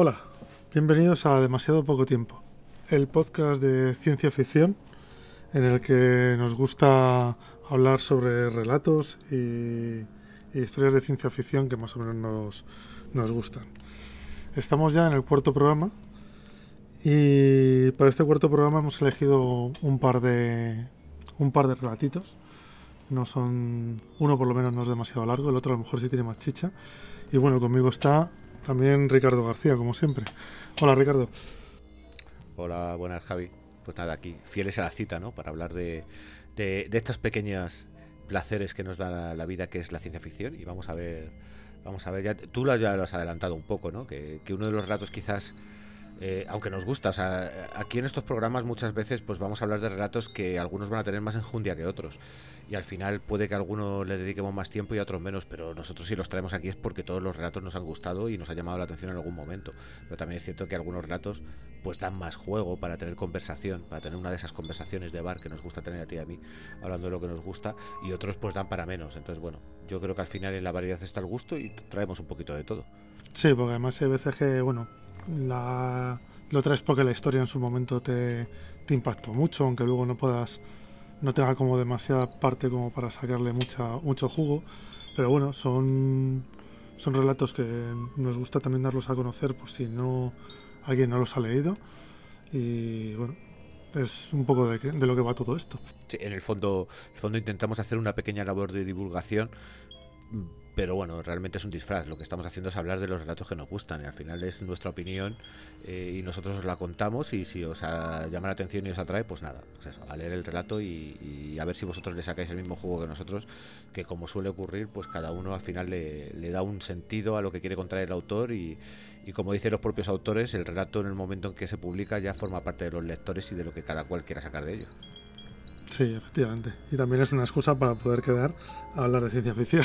Hola, bienvenidos a Demasiado Poco Tiempo, el podcast de ciencia ficción en el que nos gusta hablar sobre relatos y, historias de ciencia ficción que más o menos nos, nos gustan. Estamos ya en el cuarto programa y para este cuarto programa hemos elegido un par de un par de relatitos. No son uno por lo menos no es demasiado largo, el otro a lo mejor sí tiene más chicha. Y bueno, conmigo está también Ricardo García, como siempre. Hola, Ricardo. Hola, buenas, Javi. Pues nada, aquí, fieles a la cita, ¿no? Para hablar de, de, estas pequeñas placeres que nos da la, vida, que es la ciencia ficción. Y vamos a ver, vamos a ver, ya, tú ya lo has adelantado un poco, ¿no? Que, que uno de los relatos quizás eh, aunque nos gusta, aquí en estos programas muchas veces pues vamos a hablar de relatos que algunos van a tener más enjundia que otros y al final puede que a algunos le dediquemos más tiempo y a otros menos, pero nosotros si los traemos aquí es porque todos los relatos nos han gustado y nos ha llamado la atención en algún momento. Pero también es cierto que algunos relatos pues dan más juego para tener conversación, para tener una de esas conversaciones de bar que nos gusta tener a ti y a mí, hablando de lo que nos gusta, y otros pues dan para menos. Entonces, bueno, yo creo que al final en la variedad está el gusto y traemos un poquito de todo. Sí, porque además hay veces que, bueno, la, lo traes porque la historia en su momento te, te impactó mucho, aunque luego no puedas, no tenga como demasiada parte como para sacarle mucha, mucho jugo. Pero bueno, son, son relatos que nos gusta también darlos a conocer por si no alguien no los ha leído. Y bueno, es un poco de, de lo que va todo esto. Sí, en el fondo, en el fondo intentamos hacer una pequeña labor de divulgación pero bueno, realmente es un disfraz. Lo que estamos haciendo es hablar de los relatos que nos gustan y al final es nuestra opinión eh, y nosotros os la contamos y si os llama la atención y os atrae, pues nada, pues eso, a leer el relato y, a ver si vosotros le sacáis el mismo juego que nosotros, que como suele ocurrir, pues cada uno al final le, da un sentido a lo que quiere contar el autor y, y como dicen los propios autores, el relato en el momento en que se publica ya forma parte de los lectores y de lo que cada cual quiera sacar de ello. Sí, efectivamente. Y también es una excusa para poder quedar a hablar de ciencia ficción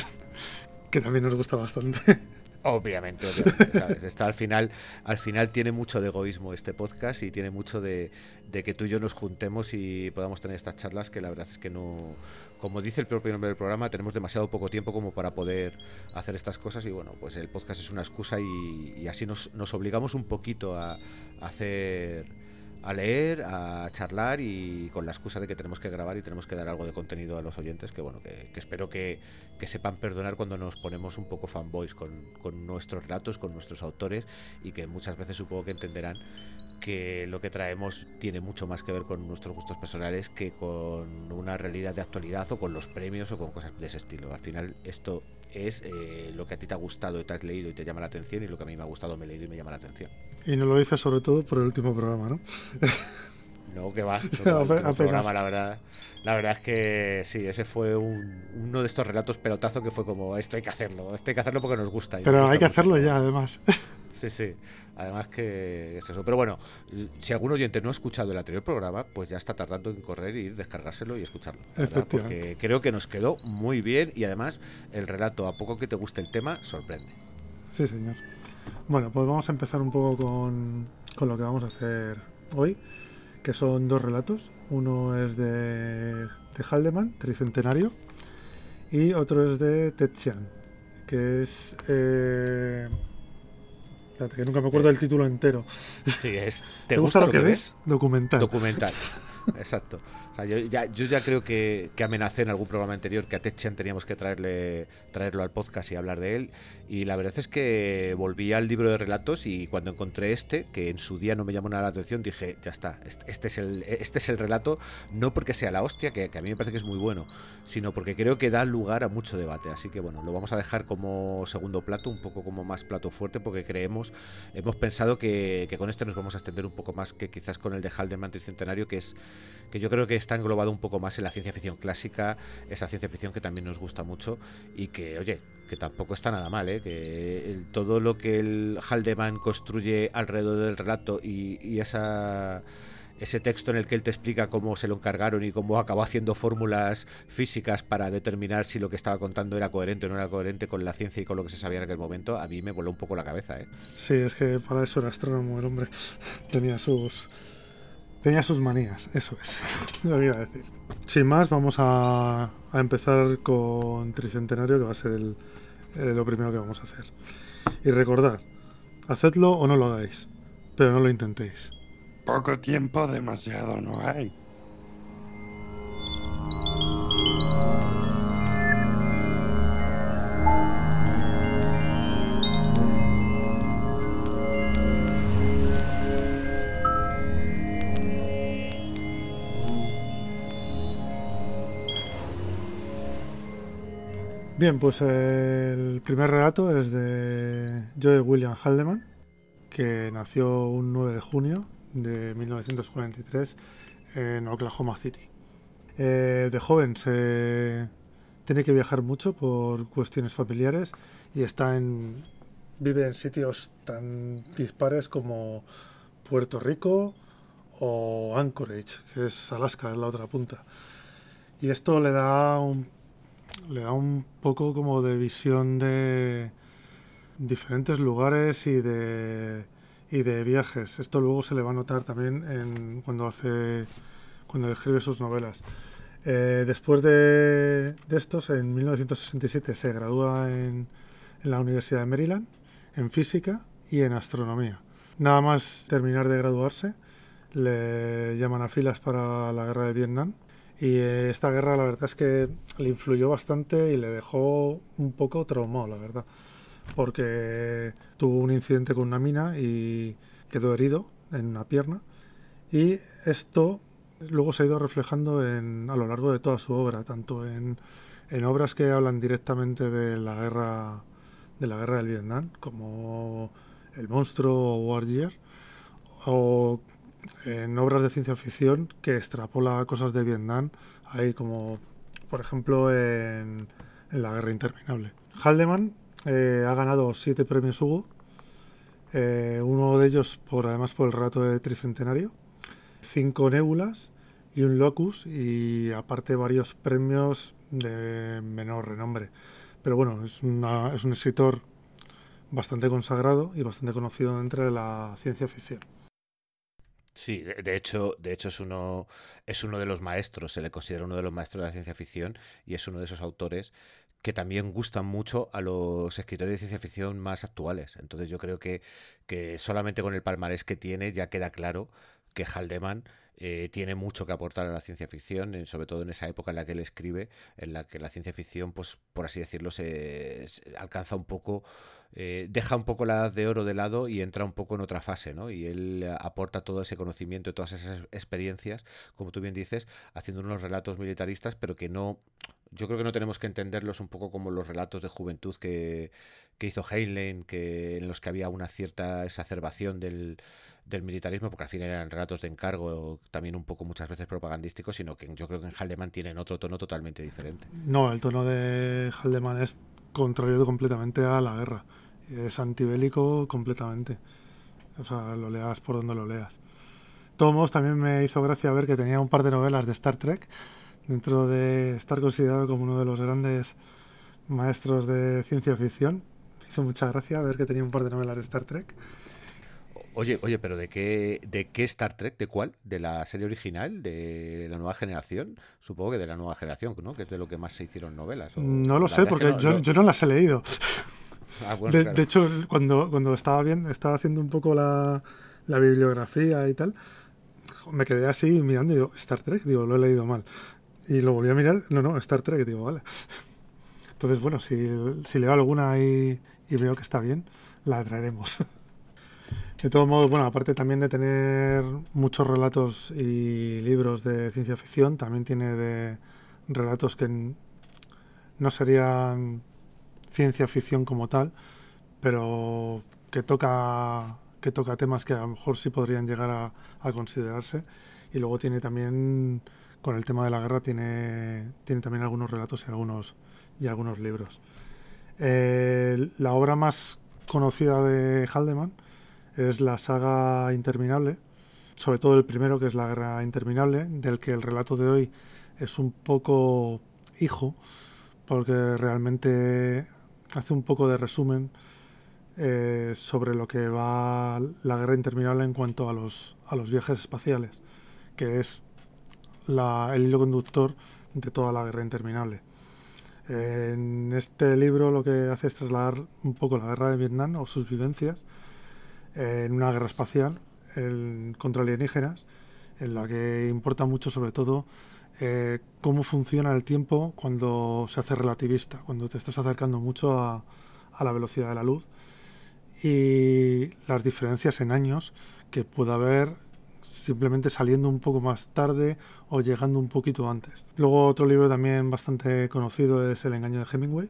que también nos gusta bastante. Obviamente, obviamente, ¿sabes? Está al final, al final tiene mucho de egoísmo este podcast y tiene mucho de, que tú y yo nos juntemos y podamos tener estas charlas que la verdad es que no, como dice el propio nombre del programa, tenemos demasiado poco tiempo como para poder hacer estas cosas y bueno, pues el podcast es una excusa y, así nos obligamos un poquito a hacer a leer, a charlar y con la excusa de que tenemos que grabar y tenemos que dar algo de contenido a los oyentes, que bueno, que, espero que, sepan perdonar cuando nos ponemos un poco fanboys con, con nuestros relatos, con nuestros autores y que muchas veces supongo que entenderán que lo que traemos tiene mucho más que ver con nuestros gustos personales que con una realidad de actualidad o con los premios o con cosas de ese estilo. Al final esto es eh, lo que a ti te ha gustado y te has leído y te llama la atención y lo que a mí me ha gustado me he leído y me llama la atención. Y no lo dices sobre todo por el último programa, ¿no? No, que va. El programa, la verdad, la verdad es que sí, ese fue uno de estos relatos pelotazo que fue como esto hay que hacerlo, esto hay que hacerlo porque nos gusta. Pero hay que hacerlo ya, además. Sí, sí. Además que es eso. Pero bueno, si algún oyente no ha escuchado el anterior programa, pues ya está tardando en correr y ir, descargárselo y escucharlo. Porque creo que nos quedó muy bien y además el relato, a poco que te guste el tema, sorprende. Sí, señor. Bueno, pues vamos a empezar un poco con, con lo que vamos a hacer hoy, que son dos relatos. Uno es de, de Haldeman, Tricentenario, y otro es de Ted Chiang, que es... Eh, que nunca me acuerdo del título entero. Sí, es. ¿Te, gusta, lo que, ves? Documental. Documental. Exacto. Yo, ya, yo ya creo que, que, amenacé en algún programa anterior que a Techen teníamos que traerle traerlo al podcast y hablar de él. Y la verdad es que volví al libro de relatos y cuando encontré este, que en su día no me llamó nada la atención, dije, ya está, este es el, este es el relato, no porque sea la hostia, que, a mí me parece que es muy bueno, sino porque creo que da lugar a mucho debate. Así que bueno, lo vamos a dejar como segundo plato, un poco como más plato fuerte, porque creemos, hemos pensado que, que con este nos vamos a extender un poco más que quizás con el de Haldeman Tricentenario, que es que yo creo que está englobado un poco más en la ciencia ficción clásica, esa ciencia ficción que también nos gusta mucho y que, oye, que tampoco está nada mal, ¿eh? que todo lo que el Haldeman construye alrededor del relato y, esa ese texto en el que él te explica cómo se lo encargaron y cómo acabó haciendo fórmulas físicas para determinar si lo que estaba contando era coherente o no era coherente con la ciencia y con lo que se sabía en aquel momento, a mí me voló un poco la cabeza. ¿eh? Sí, es que para eso era astrónomo el hombre. Tenía sus, Tenía sus manías, eso es. lo iba a decir. Sin más, vamos a, empezar con Tricentenario, que va a ser el, lo primero que vamos a hacer. Y recordad, Hacedlo o no lo hagáis, pero no lo intentéis. Poco tiempo, demasiado no hay. Bien, pues el primer relato es de Joe William Haldeman, que nació un 9 de junio de 1943 en Oklahoma City. Eh, de joven se tiene que viajar mucho por cuestiones familiares y está en vive en sitios tan dispares como Puerto Rico o Anchorage, que es Alaska, en la otra punta. Y esto le da un le da un poco como de visión de diferentes lugares y de, y de viajes. Esto luego se le va a notar también cuando hace cuando escribe sus novelas. Eh, después de, de, estos, en 1967 se gradúa en, en la Universidad de Maryland en física y en astronomía. Nada más terminar de graduarse, le llaman a filas para la guerra de Vietnam y esta guerra la verdad es que le influyó bastante y le dejó un poco traumado, la verdad. Porque tuvo un incidente con una mina y quedó herido en una pierna. Y esto luego se ha ido reflejando en, a lo largo de toda su obra, tanto en, obras que hablan directamente de la guerra de la guerra del Vietnam, como El monstruo o War o en obras de ciencia ficción que extrapola cosas de Vietnam, hay como, por ejemplo, en, La Guerra Interminable. Haldeman eh, ha ganado siete premios Hugo, eh, uno de ellos por además por el relato de Tricentenario, cinco Nébulas y un Locus, y aparte varios premios de menor renombre. Pero bueno, es, una, un escritor bastante consagrado y bastante conocido entre la ciencia ficción. Sí, de, hecho, de hecho es uno, es uno de los maestros, se le considera uno de los maestros de la ciencia ficción y es uno de esos autores que también gustan mucho a los escritores de ciencia ficción más actuales. Entonces yo creo que, que solamente con el palmarés que tiene ya queda claro que Haldeman eh, tiene mucho que aportar a la ciencia ficción, sobre todo en esa época en la que él escribe, en la que la ciencia ficción, pues por así decirlo, se alcanza un poco eh, deja un poco la edad de oro de lado y entra un poco en otra fase, ¿no? Y él aporta todo ese conocimiento y todas esas experiencias, como tú bien dices, haciendo unos relatos militaristas, pero que no, yo creo que no tenemos que entenderlos un poco como los relatos de juventud que, que hizo Heinlein, que, en los que había una cierta exacerbación del, del militarismo, porque al final eran relatos de encargo, también un poco muchas veces propagandísticos, sino que yo creo que en Haldeman tienen otro tono totalmente diferente. No, el tono de Haldeman es contrario completamente a la guerra es antibélico completamente. O sea, lo leas por donde lo leas. Tomos también me hizo gracia ver que tenía un par de novelas de Star Trek, dentro de estar considerado como uno de los grandes maestros de ciencia ficción. Me hizo mucha gracia ver que tenía un par de novelas de Star Trek. Oye, oye, pero ¿de qué, ¿de qué Star Trek? ¿De cuál? ¿De la serie original? ¿De la nueva generación? Supongo que de la nueva generación, ¿no? Que es de lo que más se hicieron novelas. no lo sé, porque yo, yo no las he leído. Ah, de, hecho, cuando, cuando estaba bien, estaba haciendo un poco la, la, bibliografía y tal, me quedé así mirando y digo, Star Trek, digo, lo he leído mal. Y lo volví a mirar, no, no, Star Trek, digo, vale. Entonces, bueno, si, si leo alguna y, y veo que está bien, la traeremos. De todos modos, bueno, aparte también de tener muchos relatos y libros de ciencia ficción, también tiene de relatos que no serían ciencia ficción como tal, pero que toca, que toca temas que a lo mejor sí podrían llegar a, considerarse. Y luego tiene también, con el tema de la guerra, tiene, tiene también algunos relatos y algunos, y algunos libros. Eh, la obra más conocida de Haldeman es la saga interminable, sobre todo el primero, que es la guerra interminable, del que el relato de hoy es un poco hijo, porque realmente hace un poco de resumen eh, sobre lo que va la guerra interminable en cuanto a los, a los viajes espaciales, que es el hilo conductor de toda la guerra interminable. en este libro lo que hace es trasladar un poco la guerra de Vietnam o sus vivencias en una guerra espacial contra alienígenas, en la que importa mucho sobre todo eh, cómo funciona el tiempo cuando se hace relativista, cuando te estás acercando mucho a, a la velocidad de la luz y las diferencias en años que puede haber simplemente saliendo un poco más tarde o llegando un poquito antes. Luego otro libro también bastante conocido es El engaño de Hemingway,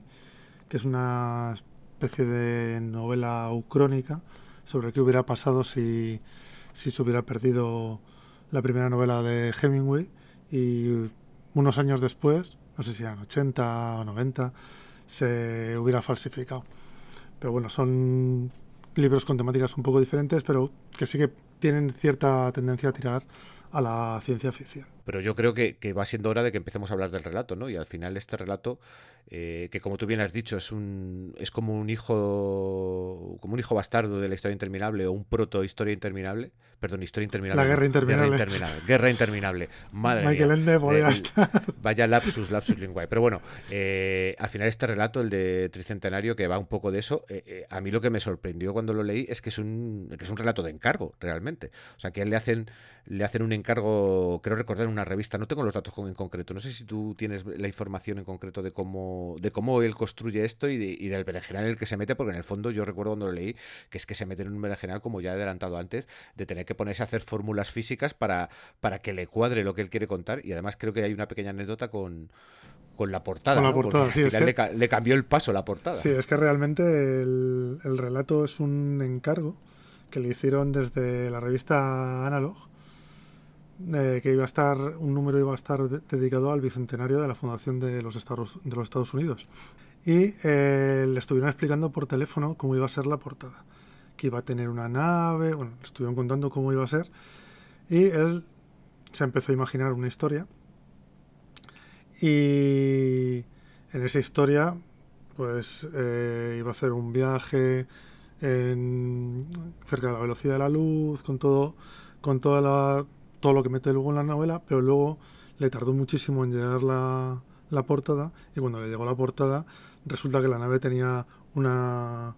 que es una especie de novela ucrónica sobre qué hubiera pasado si, si se hubiera perdido la primera novela de Hemingway y unos años después, no sé si eran 80 o 90, se hubiera falsificado. Pero bueno, son libros con temáticas un poco diferentes, pero que sí que tienen cierta tendencia a tirar a la ciencia ficción. Pero yo creo que, va siendo hora de que empecemos a hablar del relato, ¿no? Y al final este relato, eh, que como tú bien has dicho, es un es como un hijo como un hijo bastardo de la historia interminable o un proto historia interminable, perdón, historia interminable. La guerra interminable. Guerra interminable. Guerra interminable. Madre Michael Ende podía eh, Vaya lapsus, lapsus linguae. Pero bueno, eh, al final este relato, el de Tricentenario, que va un poco de eso, a mí lo que me sorprendió cuando lo leí es que es un que es un relato de encargo, realmente. O sea, que a él le hacen le hacen un encargo, creo recordar, en una revista. No tengo los datos en concreto. No sé si tú tienes la información en concreto de cómo, de cómo él construye esto y, y del berenjenal en el que se mete, porque en el fondo yo recuerdo cuando lo leí que es que se mete en un berenjenal, como ya he adelantado antes, de tener que ponerse a hacer fórmulas físicas para, para que le cuadre lo que él quiere contar. Y además creo que hay una pequeña anécdota con con la portada. Con la portada, sí, le, cambió el paso la portada. Sí, es que realmente el, el, relato es un encargo que le hicieron desde la revista Analog eh, que iba a estar, un número iba a estar dedicado al bicentenario de la fundación de los Estados, de los Estados Unidos. Y eh, le estuvieron explicando por teléfono cómo iba a ser la portada. Que iba a tener una nave, bueno, le estuvieron contando cómo iba a ser. Y él se empezó a imaginar una historia. Y en esa historia, pues eh, iba a hacer un viaje en, cerca de la velocidad de la luz, con todo, con toda la todo lo que mete luego en la novela, pero luego le tardó muchísimo en llegar la, portada y cuando le llegó la portada resulta que la nave tenía una,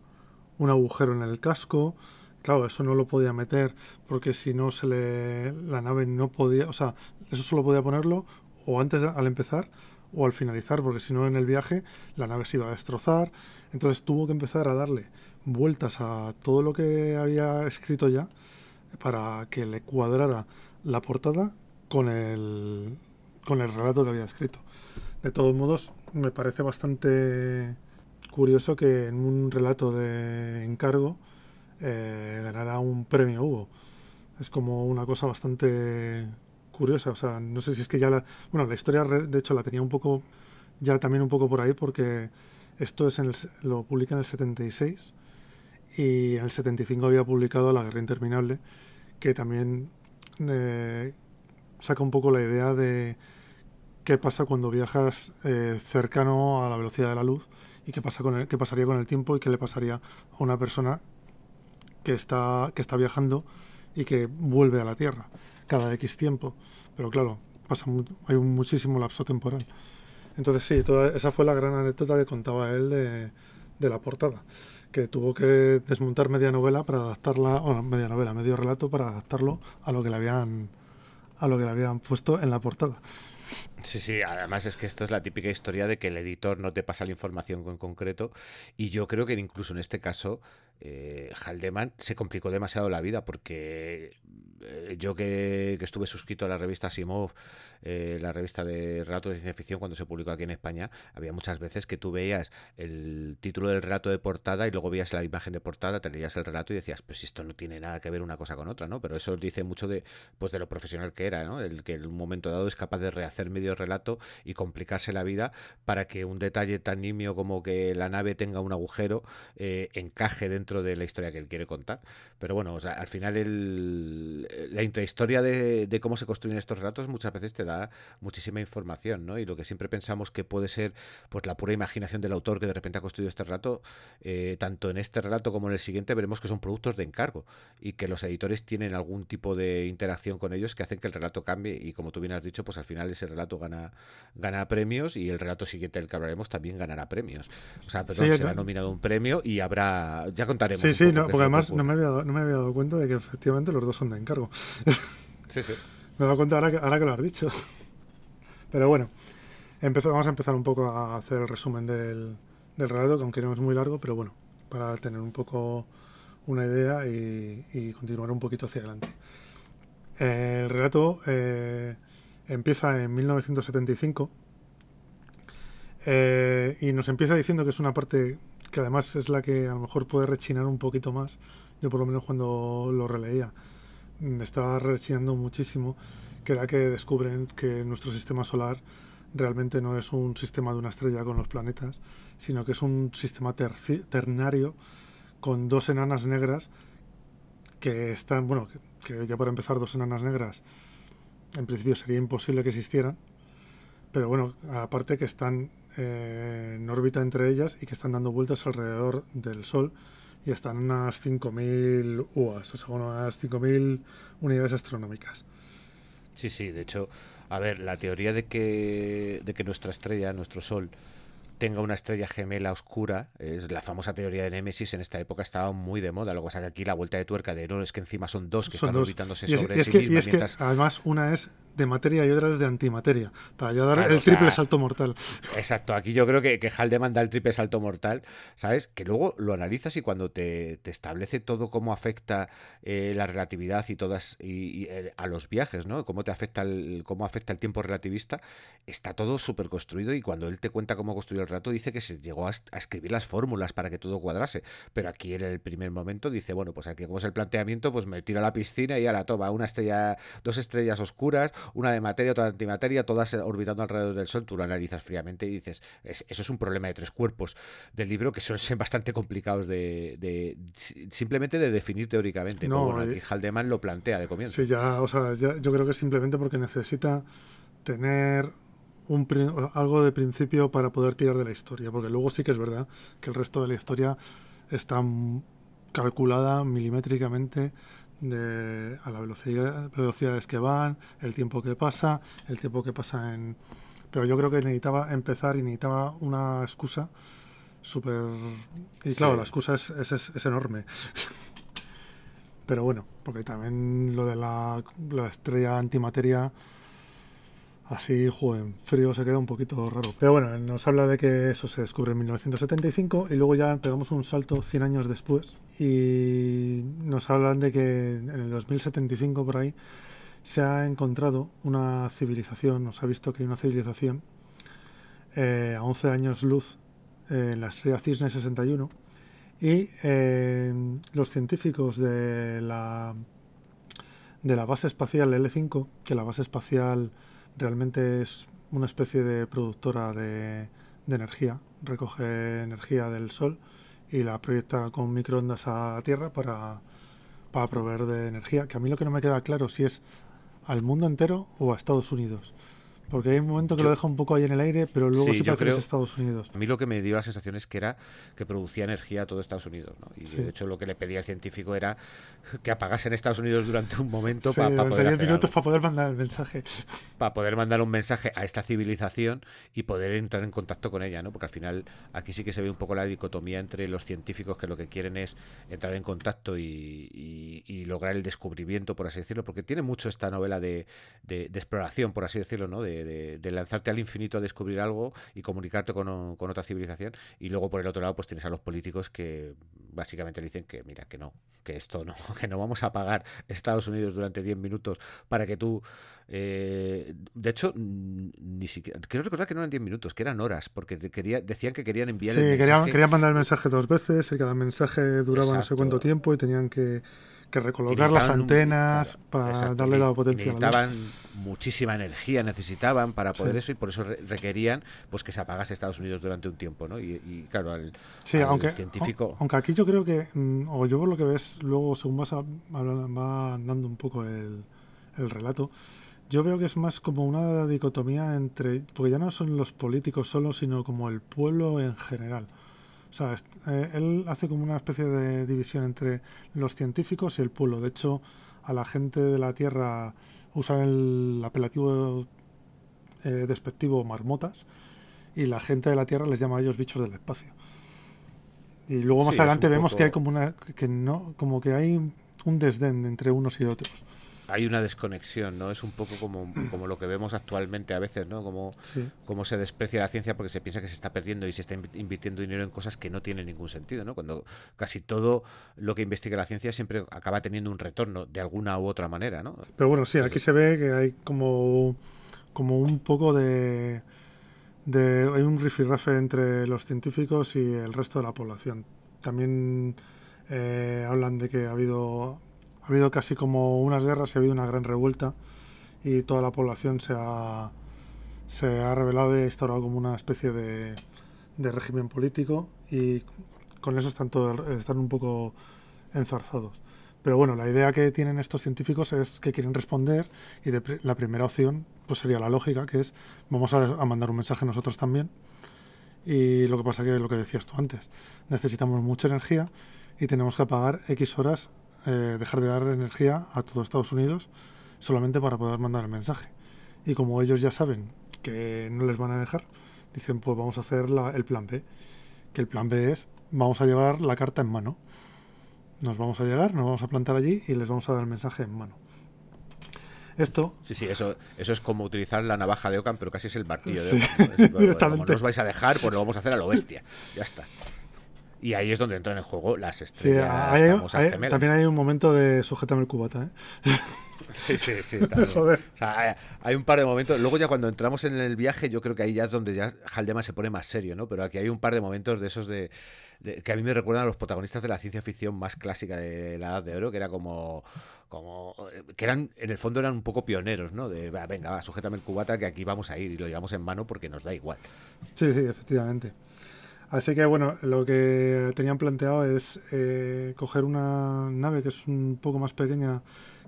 un agujero en el casco. Claro, eso no lo podía meter porque si no se le la nave no podía, o sea, eso solo podía ponerlo o antes al empezar o al finalizar, porque si no en el viaje la nave se iba a destrozar. Entonces tuvo que empezar a darle vueltas a todo lo que había escrito ya para que le cuadrara la portada con el, con el relato que había escrito. De todos modos, me parece bastante curioso que en un relato de encargo eh, ganara un premio Hugo. Es como una cosa bastante curiosa. O sea, no sé si es que ya la. Bueno, la historia, de hecho, la tenía un poco. Ya también un poco por ahí, porque esto es en lo publica en el 76 y en el 75 había publicado La Guerra Interminable, que también eh, saca un poco la idea de qué pasa cuando viajas eh, cercano a la velocidad de la luz y qué, pasa con el, qué pasaría con el tiempo y qué le pasaría a una persona que está, que está viajando y que vuelve a la Tierra cada X tiempo. Pero claro, pasa hay un muchísimo lapso temporal. Entonces sí, toda, esa fue la gran anécdota que contaba él de, de la portada que tuvo que desmontar media novela para adaptarla, o media novela, medio relato para adaptarlo a lo que le habían a lo que le habían puesto en la portada. Sí, sí, además es que esto es la típica historia de que el editor no te pasa la información en concreto y yo creo que incluso en este caso eh, Haldeman se complicó demasiado la vida porque eh, yo que, estuve suscrito a la revista Simov, eh, la revista de relatos de ciencia ficción cuando se publicó aquí en España, había muchas veces que tú veías el título del relato de portada y luego veías la imagen de portada, te leías el relato y decías, pues esto no tiene nada que ver una cosa con otra, ¿no? Pero eso dice mucho de, pues de lo profesional que era, ¿no? El que en un momento dado es capaz de rehacer medio relato y complicarse la vida para que un detalle tan nimio como que la nave tenga un agujero encaje dentro de la historia que él quiere contar. Pero bueno, o sea, al final el, la intrahistoria de, de, cómo se construyen estos relatos muchas veces te da muchísima información, ¿no? Y lo que siempre pensamos que puede ser pues la pura imaginación del autor que de repente ha construido este relato, eh, tanto en este relato como en el siguiente veremos que son productos de encargo y que los editores tienen algún tipo de interacción con ellos que hacen que el relato cambie y como tú bien has dicho, pues al final ese relato gana, gana premios y el relato siguiente del que hablaremos también ganará premios. O sea, perdón, será nominado un premio y habrá, ya contaremos. Sí, sí, no, porque además no me, había dado, no me había dado cuenta de que efectivamente los dos son de encargo. Sí, sí. Me he dado cuenta ahora que, ahora que lo has dicho. Pero bueno, empezó- vamos a empezar un poco a hacer el resumen del, del relato, que aunque no es muy largo, pero bueno, para tener un poco una idea y, y continuar un poquito hacia adelante. El relato eh, empieza en 1975 eh, y nos empieza diciendo que es una parte que además es la que a lo mejor puede rechinar un poquito más. Yo por lo menos cuando lo releía me estaba rechinando muchísimo, que era que descubren que nuestro sistema solar realmente no es un sistema de una estrella con los planetas, sino que es un sistema ternario con dos enanas negras que están, bueno, que ya para empezar dos enanas negras en principio sería imposible que existieran, pero bueno, aparte que están eh, en órbita entre ellas y que están dando vueltas alrededor del Sol y están unas 5.000 UAS, o sea, unas 5.000 unidades astronómicas. Sí, sí, de hecho, a ver, la teoría de que, de que nuestra estrella, nuestro Sol, tenga una estrella gemela oscura, es la famosa teoría de Némesis, en esta época estaba muy de moda. Lo que pasa que aquí la vuelta de tuerca de no, es que encima son dos que Son están dos. orbitándose Y sobre es sí que, y mismas, es que mientras- además una es de materia y otra es de antimateria, para ya dar Claro, el o sea, triple salto mortal. Exacto, aquí yo creo que, que Haldeman da el triple salto mortal, ¿sabes? Que luego lo analizas y cuando te, te establece todo cómo afecta eh, la relatividad y todas y, y, eh, a los viajes, ¿no? Cómo te afecta el, cómo afecta el tiempo relativista, está todo súper construido y cuando él te cuenta cómo construyó el relato dice que se llegó a, escribir las fórmulas para que todo cuadrase, pero aquí en el primer momento dice, bueno, pues aquí como es el planteamiento, pues me tiro a la piscina y a la toma, una estrella, dos estrellas oscuras, una de materia, otra de antimateria, todas orbitando alrededor del Sol, tú lo analizas fríamente y dices, "Es- eso es un problema de tres cuerpos del libro que ser bastante complicados de, de- si- simplemente de definir teóricamente. No, bueno, y- aquí Haldeman lo plantea de comienzo. Sí, ya, o sea, ya- yo creo que simplemente porque necesita tener un, algo de principio para poder tirar de la historia, porque luego sí que es verdad que el resto de la historia está calculada milimétricamente de, a la velocidad, velocidades que van, el tiempo que pasa, el tiempo que pasa en... Pero yo creo que necesitaba empezar y necesitaba una excusa súper... Y claro, Sí. la excusa es, es, es- es enorme. Pero bueno, porque también lo de la, la estrella antimateria, así, joder, en frío se queda un poquito raro. Pero bueno, nos habla de que eso se descubre en 1975 y luego ya pegamos un salto 100 años después y nos hablan de que en el 2075 por ahí se ha encontrado una civilización, nos ha visto que hay una civilización eh, a 11 años luz eh, en la estrella Cisne 61 y eh, los científicos de la de la base espacial L5, que la base espacial realmente es una especie de productora de, energía, recoge energía del Sol y la proyecta con microondas a Tierra para, para proveer de energía, que a mí lo que no me queda claro si es al mundo entero o a Estados Unidos. Porque hay un momento que Yo- lo deja un poco ahí en el aire, pero luego Sí, yo parece que creo- es Estados Unidos. A mí lo que me dio la sensación es que era que producía energía a todo Estados Unidos. ¿no? Y Sí. de hecho lo que le pedía el científico era que apagase en Estados Unidos durante un momento Sí, para durante poder 10 hacer minutos algo. para poder mandar el mensaje. para poder mandar un mensaje a esta civilización y poder entrar en contacto con ella, ¿no? Porque al final aquí sí que se ve un poco la dicotomía entre los científicos que lo que quieren es entrar en contacto y, y- y lograr el descubrimiento, por así decirlo, porque tiene mucho esta novela de, de- de exploración, por así decirlo, ¿no? De, de- de lanzarte al infinito a descubrir algo y comunicarte con, con otra civilización. Y luego por el otro lado, pues tienes a los políticos que básicamente le dicen que, mira, que no, que esto no, que no vamos a pagar Estados Unidos durante 10 minutos para que tú eh, de hecho, mm, ni siquiera. Quiero recordar que no eran 10 minutos, que eran horas, porque quería, decían que querían enviar Sí, el querían, mensaje. querían mandar el mensaje dos veces y cada mensaje duraba no sé cuánto tiempo y tenían que, que recolocar las antenas claro, para exacto, darle la potencia. necesitaban muchísima energía, necesitaban para poder Sí. eso, y por eso re- requerían pues que se apagase Estados Unidos durante un tiempo, ¿no? Y, y, claro, al, Sí, al aunque, científico. aunque aquí yo creo que, mm, o yo por lo que ves, luego según vas a- va andando un poco el, el relato, yo veo que es más como una dicotomía entre, porque ya no son los políticos solo, sino como el pueblo en general. O sea, eh, él hace como una especie de división entre los científicos y el pueblo. De hecho, a la gente de la Tierra usan el apelativo eh, despectivo marmotas y la gente de la Tierra les llama a ellos bichos del espacio. Y luego más Sí, adelante vemos poco- que hay como una que no como que hay un desdén entre unos y otros. Hay una desconexión, ¿no? Es un poco como, como lo que vemos actualmente a veces, ¿no? Como, Sí. como se desprecia la ciencia porque se piensa que se está perdiendo y se está inv- invirtiendo dinero en cosas que no tienen ningún sentido, ¿no? Cuando casi todo lo que investiga la ciencia siempre acaba teniendo un retorno de alguna u otra manera, ¿no? Pero bueno, sí, Sí, aquí sí. se ve que hay como, como un poco de, de... Hay un rifirrafe entre los científicos y el resto de la población. También eh, hablan de que ha habido, ha habido casi como unas guerras y ha habido una gran revuelta y toda la población se ha, se ha revelado y ha instaurado como una especie de, de régimen político y con eso están, todo, están un poco enzarzados. Pero bueno, la idea que tienen estos científicos es que quieren responder y la primera opción pues sería la lógica, que es vamos a, a mandar un mensaje nosotros también. Y lo que pasa que lo que decías tú antes, necesitamos mucha energía y tenemos que apagar X horas, eh, dejar de dar energía a todo Estados Unidos solamente para poder mandar el mensaje. Y como ellos ya saben que no les van a dejar, dicen pues vamos a hacer la- el plan B. Que el plan B es vamos a llevar la carta en mano. Nos vamos a llegar, nos vamos a plantar allí y les vamos a dar el mensaje en mano. Esto, Sí, sí, eso, eso es como utilizar la navaja de Ockham, pero casi es el martillo de Sí, Ockham. ¿no? Es, bueno, como no os vais a dejar, pues lo vamos a hacer a lo bestia. Ya está. Y ahí es donde entran en juego las sí, estrellas hay- famosas hay- también hay un momento de sujétame el cubata. ¿eh? Sí, sí, sí. Joder. O sea, hay, hay un par de momentos. Luego ya cuando entramos en el viaje, yo creo que ahí ya es donde ya Haldema se pone más serio, ¿no? Pero aquí hay un par de momentos de esos de, de- que a mí me recuerdan a los protagonistas de la ciencia ficción más clásica de la Edad de Oro, que era como como que eran en el fondo eran un poco pioneros, ¿no? De "Va, venga, va, sujétame el cubata que aquí vamos a ir y lo llevamos en mano porque nos da igual. Sí, sí, efectivamente. Así que bueno, lo que tenían planteado es eh, coger una nave que es un poco más pequeña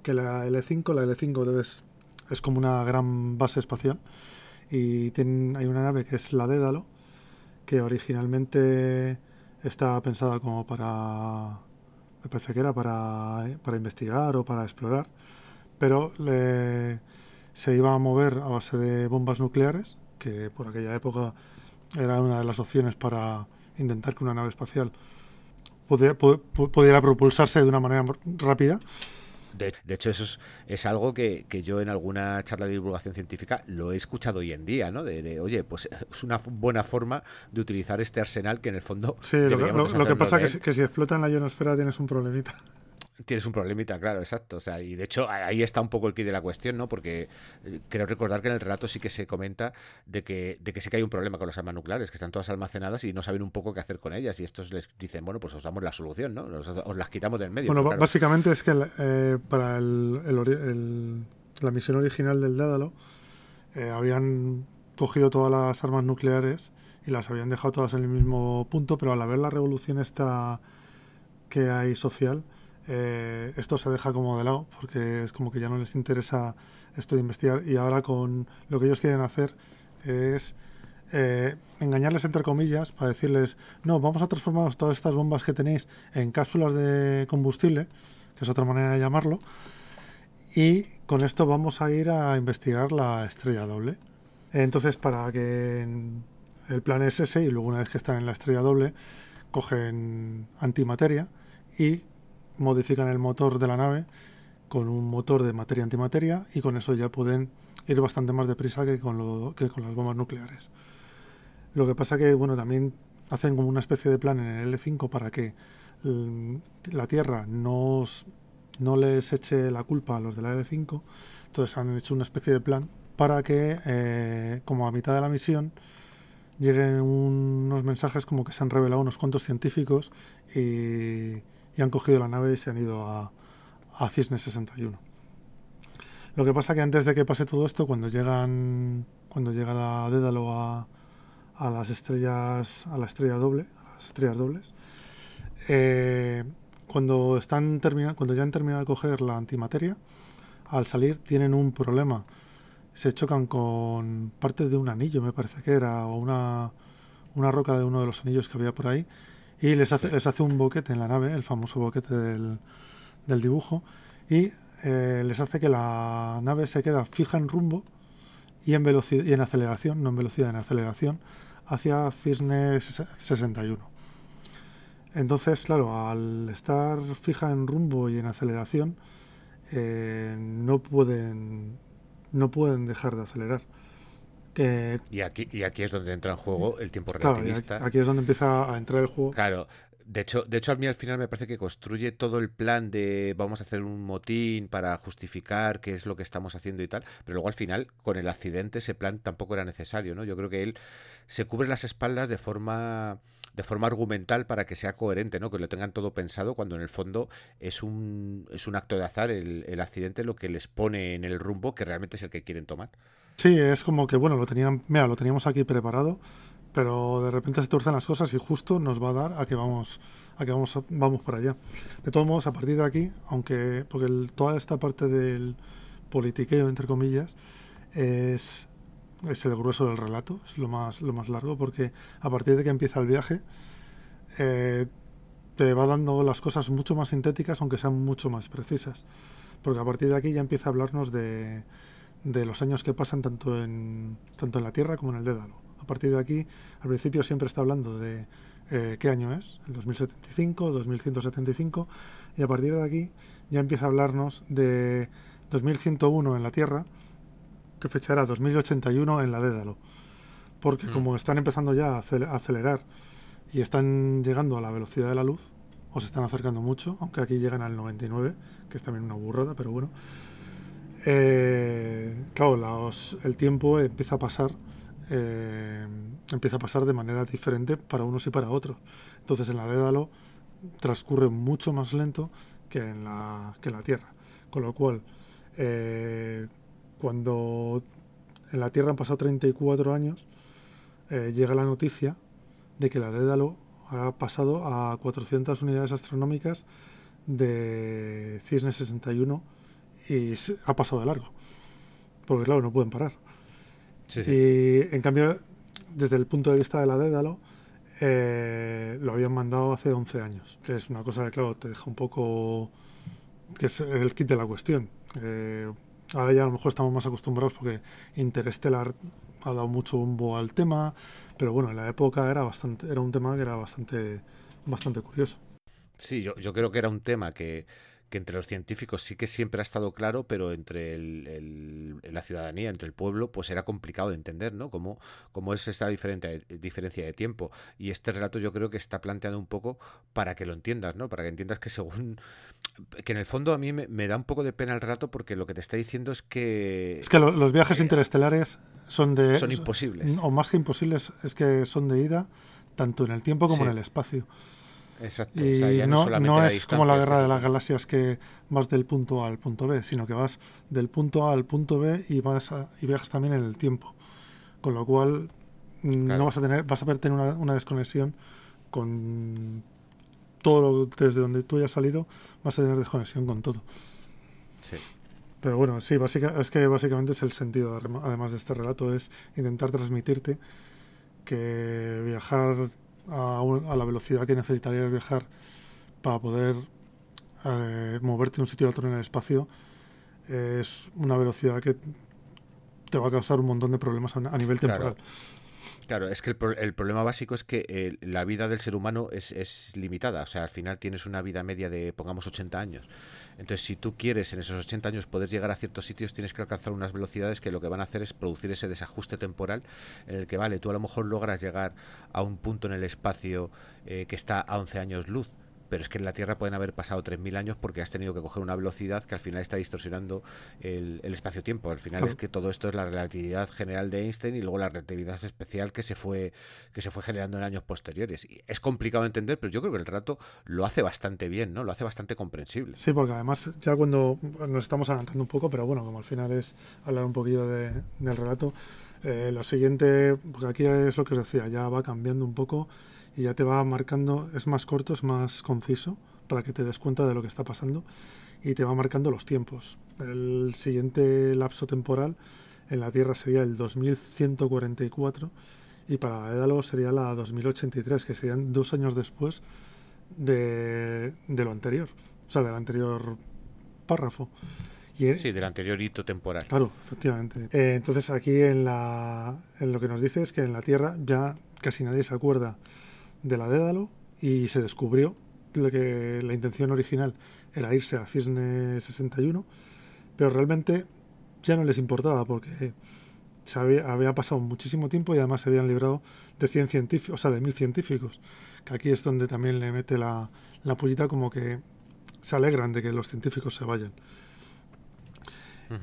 que la L5. La L5 debes, es como una gran base espacial. Y hay una nave que es la Dédalo, que originalmente está pensada como para. Me parece que era para, para investigar o para explorar. Pero se iba a mover a base de bombas nucleares, que por aquella época era una de las opciones para intentar que una nave espacial pudiera, pu- pu- pudiera propulsarse de una manera rápida. De, de hecho, eso es, es algo que, que yo en alguna charla de divulgación científica lo he escuchado hoy en día, ¿no? De, de, oye, pues es una buena forma de utilizar este arsenal que en el fondo Sí, lo que, deberíamos lo- lo que deshacernos pasa de que, si- que si explota en la ionosfera tienes un problemita. Tienes un problemita, claro, exacto. O sea, y de hecho ahí está un poco el quid de la cuestión, ¿no? Porque eh, creo recordar que en el relato sí que se comenta de que, de que sí que hay un problema con las armas nucleares, que están todas almacenadas y no saben un poco qué hacer con ellas. Y estos les dicen, bueno, pues os damos la solución, ¿no? Os, os las quitamos del medio. Bueno, claro, básicamente es que el- eh, para el- el- la misión original del Dédalo eh, habían cogido todas las armas nucleares y las habían dejado todas en el mismo punto, pero al haber la revolución esta que hay social, eh, esto se deja como de lado porque es como que ya no les interesa esto de investigar y ahora con lo que ellos quieren hacer es eh, engañarles entre comillas para decirles no, vamos a transformar todas estas bombas que tenéis en cápsulas de combustible, que es otra manera de llamarlo, y con esto vamos a ir a investigar la estrella doble. Entonces, para que el plan es ese, y luego una vez que están en la estrella doble, cogen antimateria y modifican el motor de la nave con un motor de materia antimateria y con eso ya pueden ir bastante más deprisa que con, que con las bombas nucleares. Lo que pasa que, bueno, también hacen como una especie de plan en el L5 para que mm, la Tierra no les eche la culpa a los de la L5. Entonces han hecho una especie de plan para que, eh, como a mitad de la misión, lleguen unos mensajes como que se han revelado unos cuantos científicos y, y han cogido la nave y se han ido a, a Cisne 61. Lo que pasa que antes de que pase todo esto, cuando llegan, cuando llega la Dédalo a, a las estrellas, a la estrella doble, a las estrellas dobles, eh, cuando están cuando ya han terminado de coger la antimateria, al salir tienen un problema. Se chocan con parte de un anillo, me parece que era, o una, una roca de uno de los anillos que había por ahí, y les hace, Sí. les hace un boquete en la nave, el famoso boquete del, del dibujo, y eh, les hace que la nave se queda fija en rumbo y en velocidad y en aceleración, no en velocidad, en aceleración, hacia Cisne ses- 61. Entonces, claro, al estar fija en rumbo y en aceleración, eh, no pueden no pueden dejar de acelerar. Que, Y aquí, y aquí es donde entra en juego el tiempo claro, relativista. aquí, aquí es donde empieza a entrar el juego. Claro, de hecho, de hecho a mí al final me parece que construye todo el plan de vamos a hacer un motín para justificar qué es lo que estamos haciendo y tal, pero luego al final con el accidente ese plan tampoco era necesario, ¿no? Yo creo que él se cubre las espaldas de forma de forma argumental para que sea coherente, ¿no? Que lo tengan todo pensado cuando en el fondo es un, es un acto de azar el, el accidente lo que les pone en el rumbo que realmente es el que quieren tomar. Sí, es como que, bueno, lo tenían, mira, lo teníamos aquí preparado, pero de repente se torcen las cosas y justo nos va a dar a que vamos, a que vamos, vamos por allá. De todos modos, a partir de aquí, aunque, porque toda esta parte del politiqueo, entre comillas, es, es el grueso del relato, es lo más, lo más largo, porque a partir de que empieza el viaje, eh, te va dando las cosas mucho más sintéticas, aunque sean mucho más precisas. Porque a partir de aquí ya empieza a hablarnos de, de los años que pasan tanto en, tanto en la Tierra como en el Dédalo. A partir de aquí, al principio siempre está hablando de eh, qué año es, el 2075, 2175, y a partir de aquí ya empieza a hablarnos de 2101 en la Tierra, que fecha era 2081 en la Dédalo. Porque Mm. como están empezando ya a acelerar y están llegando a la velocidad de la luz, o se están acercando mucho, aunque aquí llegan al 99, que es también una burrada, pero bueno. Eh, claro, el tiempo empieza a pasar eh, empieza a pasar de manera diferente para unos y para otros. Entonces en la Dédalo transcurre mucho más lento que en la, Tierra. Con lo cual, eh, cuando en la Tierra han pasado 34 años, llega la noticia de que la Dédalo ha pasado a 400 unidades astronómicas de Cisne 61 y se- ha pasado de largo. Porque claro, no pueden parar. Sí, sí. Y en cambio, desde el punto de vista de la Dédalo, eh, lo habían mandado hace 11 años, que es una cosa que, claro, te deja un poco. que es el kit de la cuestión. Eh, ahora ya a lo mejor estamos más acostumbrados porque Interstellar ha dado mucho bombo al tema, pero bueno, en la época era bastante era un tema que era bastante bastante curioso. Sí, yo, yo creo que era un tema que, que entre los científicos sí que siempre ha estado claro, pero entre el- el- la ciudadanía, entre el pueblo, pues era complicado de entender, ¿no? Cómo, cómo es esta diferente, diferencia de tiempo. Y este relato yo creo que está planteando un poco para que lo entiendas, ¿no? Para que entiendas que según... Que en el fondo a mí me, me da un poco de pena el relato porque lo que te está diciendo es que... Es que lo- los viajes eh, interestelares son de son imposibles. o más que imposibles, es que son de ida tanto en el tiempo como Sí. en el espacio. Exacto. Y o sea, ya no, no es como la guerra de las galaxias que vas del punto A al punto B, sino que vas del punto A al punto B y vas a- y viajas también en el tiempo. Con lo cual mm, Claro. no vas a tener, vas a poder tener una, una desconexión con todo lo, desde donde tú hayas salido, vas a tener desconexión con todo. Sí. Pero bueno, sí, básica, es que básicamente es el sentido, adem- además de este relato, es intentar transmitirte que viajar a, a la velocidad que necesitarías viajar para poder eh, moverte de un sitio a otro en el espacio es una velocidad que te va a causar un montón de problemas a, a nivel temporal. Claro, es que el, el problema básico es que eh, la vida del ser humano es, es limitada. O sea, al final tienes una vida media de, pongamos, 80 años. Entonces, si tú quieres en esos 80 años poder llegar a ciertos sitios, tienes que alcanzar unas velocidades que lo que van a hacer es producir ese desajuste temporal en el que, vale, tú a lo mejor logras llegar a un punto en el espacio eh, que está a 11 años luz. Pero es que en la Tierra pueden haber pasado 3.000 años porque has tenido que coger una velocidad que al final está distorsionando el, el espacio-tiempo. Al final Claro. es que todo esto es la relatividad general de Einstein y luego la relatividad especial que se fue que se fue generando en años posteriores. Y es complicado de entender, pero yo creo que el relato lo hace bastante bien, ¿no? Lo hace bastante comprensible. Sí, porque además ya cuando nos estamos adelantando un poco, pero bueno, como al final es hablar un poquillo de- del relato, eh, lo siguiente, porque aquí es lo que os decía, ya va cambiando un poco y ya te va marcando, es más corto, es más conciso, para que te des cuenta de lo que está pasando y te va marcando los tiempos. El siguiente lapso temporal en la Tierra sería el 2144 y para Édalo sería la 2083, que serían dos años después de, de lo anterior, o sea, del anterior párrafo. Y, Sí, del anterior hito temporal. Claro, efectivamente. Eh, entonces aquí en, la, en lo que nos dice es que en la Tierra ya casi nadie se acuerda de la Dédalo y se descubrió que la intención original era irse a Cisne 61, pero realmente ya no les importaba porque se había, pasado muchísimo tiempo y además se habían librado de 100 científicos, o sea, de mil científicos, que aquí es donde también le mete la, la pullita como que se alegran de que los científicos se vayan.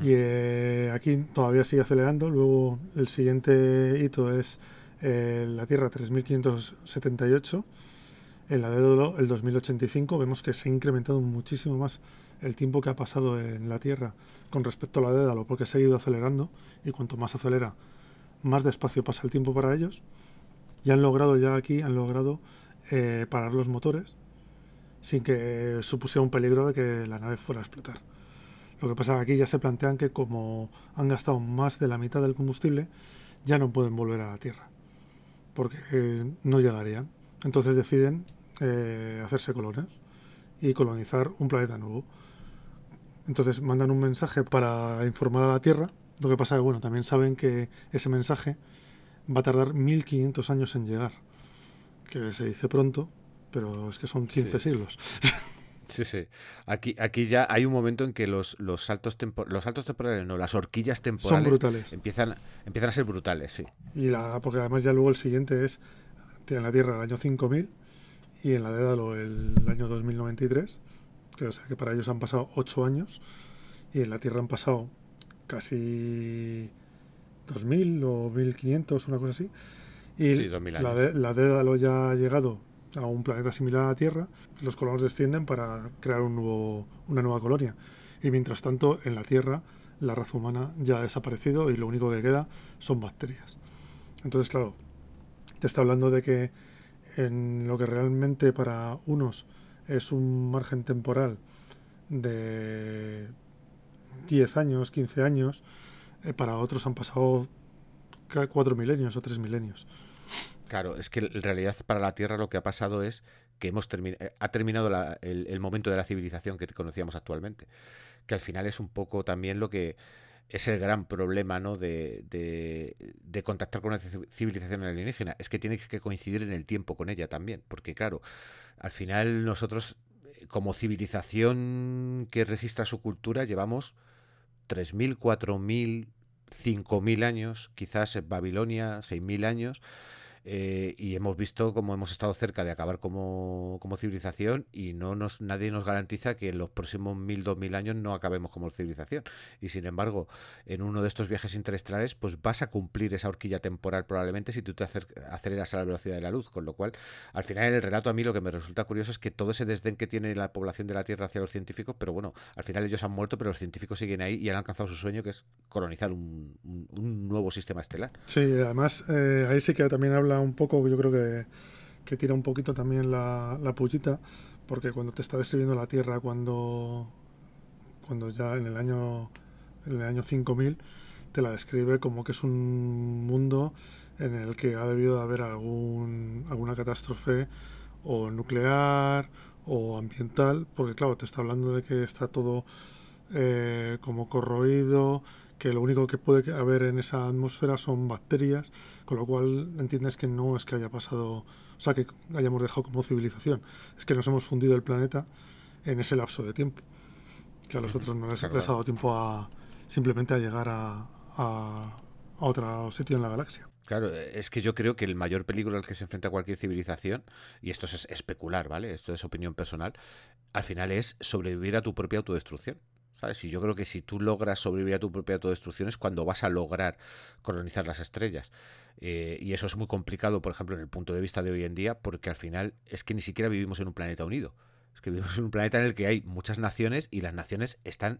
Y eh, aquí todavía sigue acelerando. Luego el siguiente hito es eh, la Tierra 3578. En la Dédalo, el 2085, vemos que se ha incrementado muchísimo más el tiempo que ha pasado en la Tierra con respecto a la Dédalo, porque se ha ido acelerando y cuanto más acelera, más despacio pasa el tiempo para ellos. Y han logrado ya aquí, han logrado eh, parar los motores sin que supusiera un peligro de que la nave fuera a explotar. Lo que pasa es que aquí ya se plantean que como han gastado más de la mitad del combustible, ya no pueden volver a la Tierra, porque eh, no llegarían. Entonces deciden eh, hacerse colones y colonizar un planeta nuevo. Entonces mandan un mensaje para informar a la Tierra. Lo que pasa es que bueno, también saben que ese mensaje va a tardar 1500 años en llegar, que se dice pronto, pero es que son 15 siglos. Sí, sí. Aquí, aquí ya hay un momento en que los, los saltos los saltos temporales, no, las horquillas temporales son brutales. Empiezan, empiezan a ser brutales, sí. Y la, porque además ya luego el siguiente es en la Tierra el año 5000 y en la Dédalo el año 2093, que, o sea que para ellos han pasado 8 años y en la Tierra han pasado casi 2000 o 1500, una cosa así. Y sí, 2000 años. La, la Dédalo ya ha llegado a un planeta similar a la Tierra, los colonos descienden para crear una nueva colonia. Y mientras tanto, en la Tierra, la raza humana ya ha desaparecido y lo único que queda son bacterias. Entonces, claro, te está hablando de que en lo que realmente para unos es un margen temporal de 10 años, 15 años, eh, para otros han pasado 4 milenios o 3 milenios. Claro, es que en realidad para la Tierra lo que ha pasado es que hemos eh, ha terminado el, momento de la civilización que conocíamos actualmente. Que al final es un poco también lo que es el gran problema ¿no? de, de, contactar con una civilización alienígena. Es que tiene que coincidir en el tiempo con ella también. Porque claro, al final nosotros eh, como civilización que registra su cultura llevamos 3.000, 4.000, 5.000 años, quizás en Babilonia 6.000 años eh, y hemos visto cómo hemos estado cerca de acabar como, civilización y no nos nadie nos garantiza que en los próximos mil, dos mil años no acabemos como civilización. Y sin embargo, en uno de estos viajes interestelares, pues vas a cumplir esa horquilla temporal probablemente si tú te aceleras a la velocidad de la luz. Con lo cual, al final en el relato a mí lo que me resulta curioso es que todo ese desdén que tiene la población de la Tierra hacia los científicos, pero bueno, al final ellos han muerto, pero los científicos siguen ahí y han alcanzado su sueño, que es colonizar un, nuevo sistema estelar. Sí, además eh, ahí sí que también habla un poco, yo creo que, que tira un poquito también la, la porque cuando te está describiendo la Tierra, cuando, cuando ya en el año en el año 5000 te la describe como que es un mundo en el que ha debido de haber algún, alguna catástrofe o nuclear o ambiental, porque claro, te está hablando de que está todo eh, como corroído, que lo único que puede haber en esa atmósfera son bacterias, con lo cual entiendes que no es que haya pasado, o sea, que hayamos dejado como civilización, es que nos hemos fundido el planeta en ese lapso de tiempo, que a los otros no les, ha dado tiempo a simplemente a llegar a, a, otro sitio en la galaxia. Claro, es que yo creo que el mayor peligro al que se enfrenta cualquier civilización, y esto es especular, ¿vale? Esto es opinión personal, al final es sobrevivir a tu propia autodestrucción. ¿Sabes? Y yo creo que si tú logras sobrevivir a tu propia autodestrucción es cuando vas a lograr colonizar las estrellas. Eh, y eso es muy complicado, por ejemplo, en el punto de vista de hoy en día, porque al final es que ni siquiera vivimos en un planeta unido. Es que vivimos en un planeta en el que hay muchas naciones y las naciones están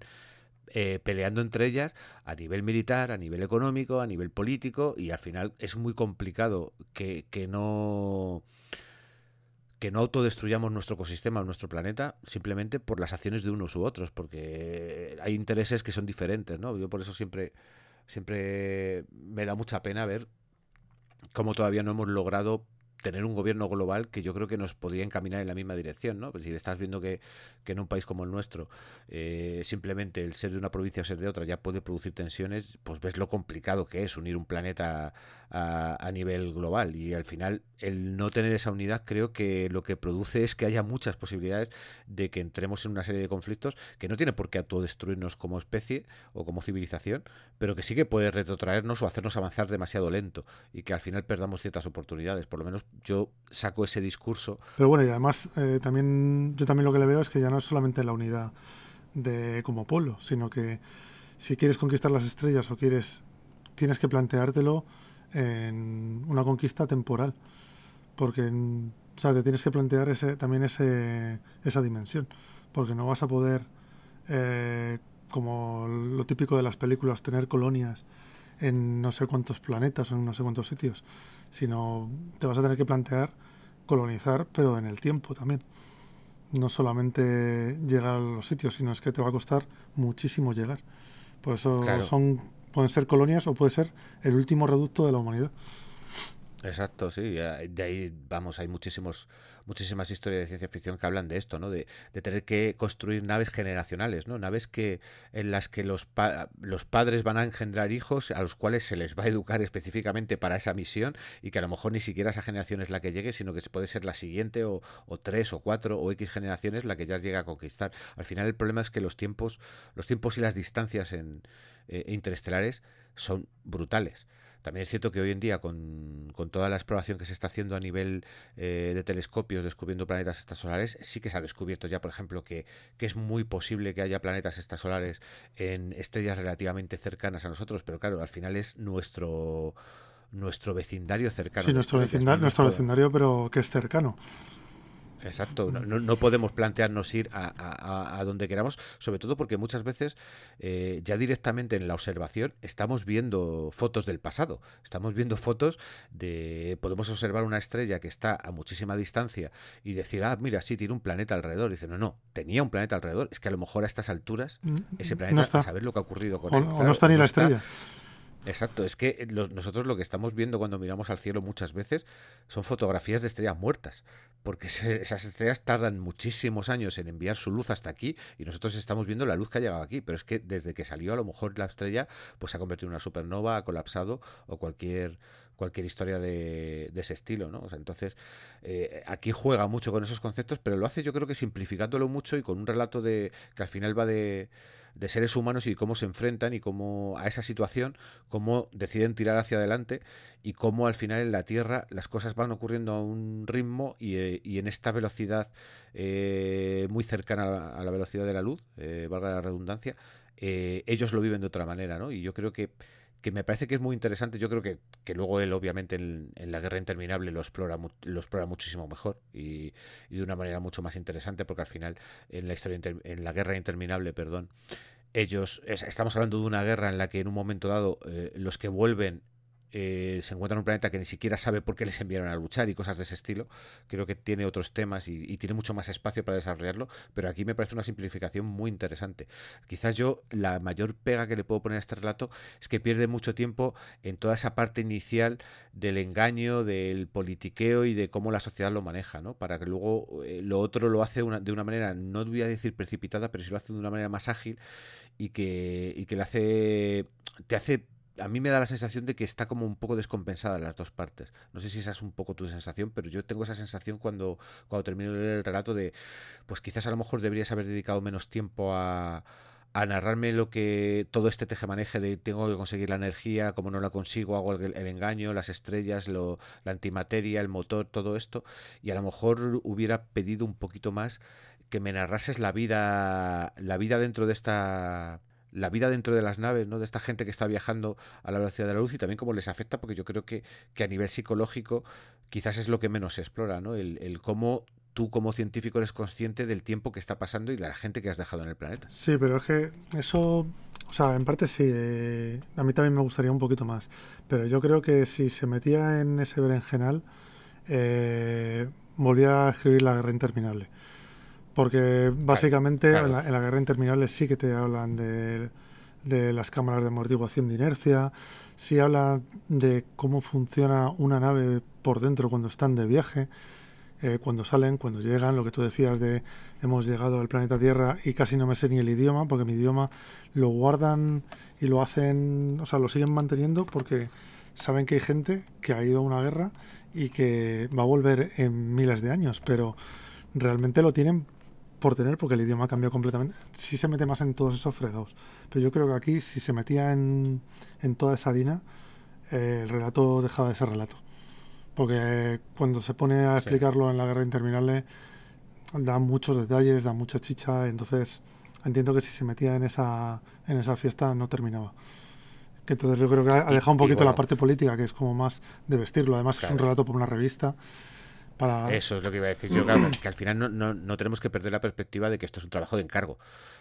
eh, peleando entre ellas a nivel militar, a nivel económico, a nivel político, y al final es muy complicado que, que no que no autodestruyamos nuestro ecosistema o nuestro planeta simplemente por las acciones de unos u otros, porque hay intereses que son diferentes, ¿no? Yo por eso siempre, siempre me da mucha pena ver cómo todavía no hemos logrado tener un gobierno global que yo creo que nos podría encaminar en la misma dirección, ¿no? Pues si estás viendo que, en un país como el nuestro eh, simplemente el ser de una provincia o ser de otra ya puede producir tensiones, pues ves lo complicado que es unir un planeta a, nivel global y al final el no tener esa unidad creo que lo que produce es que haya muchas posibilidades de que entremos en una serie de conflictos que no tiene por qué autodestruirnos como especie o como civilización, pero que sí que puede retrotraernos o hacernos avanzar demasiado lento y que al final perdamos ciertas oportunidades, por lo menos yo saco ese discurso. Pero bueno, y además eh, también yo también lo que le veo es que ya no es solamente la unidad de como pueblo, sino que si quieres conquistar las estrellas o quieres tienes que planteártelo en una conquista temporal, porque o sea, te tienes que plantear ese, también ese, esa dimensión, porque no vas a poder, eh, como lo típico de las películas, tener colonias en no sé cuántos planetas o en no sé cuántos sitios, sino te vas a tener que plantear colonizar, pero en el tiempo también. No solamente llegar a los sitios, sino es que te va a costar muchísimo llegar. Por eso son, pueden ser colonias o puede ser el último reducto de la humanidad. Exacto, sí. De ahí, vamos, hay muchísimos, muchísimas historias de ciencia ficción que hablan de esto, ¿no? De, tener que construir naves generacionales, ¿no? Naves que en las que los, los padres van a engendrar hijos a los cuales se les va a educar específicamente para esa misión y que a lo mejor ni siquiera esa generación es la que llegue, sino que puede ser la siguiente o, o tres o cuatro o X generaciones la que ya llega a conquistar. Al final el problema es que los tiempos, los tiempos y las distancias en, eh, interestelares son brutales. También es cierto que hoy en día, con, toda la exploración que se está haciendo a nivel eh, de telescopios descubriendo planetas extrasolares, sí que se ha descubierto ya, por ejemplo, que, que, es muy posible que haya planetas extrasolares en estrellas relativamente cercanas a nosotros, pero claro, al final es nuestro nuestro vecindario cercano. Sí, nuestro vecindario, nuestro vecindario, pero que es cercano. Exacto, no, podemos plantearnos ir a, donde queramos, sobre todo porque muchas veces eh, ya directamente en la observación estamos viendo fotos del pasado, estamos viendo fotos de, podemos observar una estrella que está a muchísima distancia y decir, ah, mira, sí, tiene un planeta alrededor, y dice, no, no, tenía un planeta alrededor, es que a lo mejor a estas alturas mm, ese planeta, a saber lo que ha ocurrido con él. O no está ni la estrella. Exacto, es que nosotros lo que estamos viendo cuando miramos al cielo muchas veces son fotografías de estrellas muertas, porque esas estrellas tardan muchísimos años en enviar su luz hasta aquí y nosotros estamos viendo la luz que ha llegado aquí, pero es que desde que salió a lo mejor la estrella pues se ha convertido en una supernova, ha colapsado o cualquier cualquier historia de, ese estilo, ¿no? entonces, eh, aquí juega mucho con esos conceptos, pero lo hace yo creo que simplificándolo mucho y con un relato de que al final va de de seres humanos y cómo se enfrentan y cómo a esa situación, cómo deciden tirar hacia adelante y cómo al final en la Tierra las cosas van ocurriendo a un ritmo y, eh, en esta velocidad eh, muy cercana a la, velocidad de la luz, eh, valga la redundancia, ellos lo viven de otra manera, ¿no? Y yo creo que que me parece que es muy interesante. Yo creo que, que luego él, obviamente, en, la guerra interminable lo explora, lo explora muchísimo mejor y, y, de una manera mucho más interesante, porque al final, en la historia en la guerra interminable, perdón, ellos estamos hablando de una guerra en la que en un momento dado eh, los que vuelven eh, se encuentra en un planeta que ni siquiera sabe por qué les enviaron a luchar y cosas de ese estilo. Creo que tiene otros temas y, tiene mucho más espacio para desarrollarlo, pero aquí me parece una simplificación muy interesante. Quizás yo la mayor pega que le puedo poner a este relato es que pierde mucho tiempo en toda esa parte inicial del engaño, del politiqueo y de cómo la sociedad lo maneja, ¿no? Para que luego eh, lo otro lo hace de una manera, no voy a decir precipitada, pero sí lo hace de una manera más ágil y que, y que le hace, te hace a mí me da la sensación de que está como un poco descompensada las dos partes. No sé si esa es un poco tu sensación, pero yo tengo esa sensación cuando, cuando termino de leer el relato de, pues quizás a lo mejor deberías haber dedicado menos tiempo a, a narrarme lo que todo este tejemaneje de tengo que conseguir la energía, como no la consigo, hago el, engaño, las estrellas, lo, la antimateria, el motor, todo esto, y a lo mejor hubiera pedido un poquito más que me narrases la vida, la vida dentro de esta la vida dentro de las naves, ¿no? De esta gente que está viajando a la velocidad de la luz y también cómo les afecta, porque yo creo que, que a nivel psicológico quizás es lo que menos se explora, ¿no? El, el cómo tú como científico eres consciente del tiempo que está pasando y de la gente que has dejado en el planeta. Sí, pero es que eso, o sea, en parte sí, eh, a mí también me gustaría un poquito más, pero yo creo que si se metía en ese berenjenal, eh, volvía a escribir La Guerra Interminable. Porque básicamente En, la, Guerra Interminable sí que te hablan de, de las cámaras de amortiguación de inercia, sí habla de cómo funciona una nave por dentro cuando están de viaje, eh, cuando salen, cuando llegan, lo que tú decías de hemos llegado al planeta Tierra y casi no me sé ni el idioma, porque mi idioma lo guardan y lo hacen, o sea, lo siguen manteniendo porque saben que hay gente que ha ido a una guerra y que va a volver en miles de años, pero realmente lo tienen por tener porque el idioma cambió completamente. Sí se mete más en todos esos fregados, pero yo creo que aquí si se metía en, en toda esa harina, eh, el relato dejaba de ser relato. Porque cuando se pone a explicarlo en la guerra interminable, da muchos detalles, da mucha chicha, entonces entiendo que si se metía en esa, en esa fiesta no terminaba. Que entonces yo creo que ha dejado un poquito la parte política, que es como más de vestirlo. Además es un relato por una revista. Eso es lo que iba a decir yo, claro, que al final no, no, no tenemos que perder la perspectiva de que esto es un trabajo de encargo,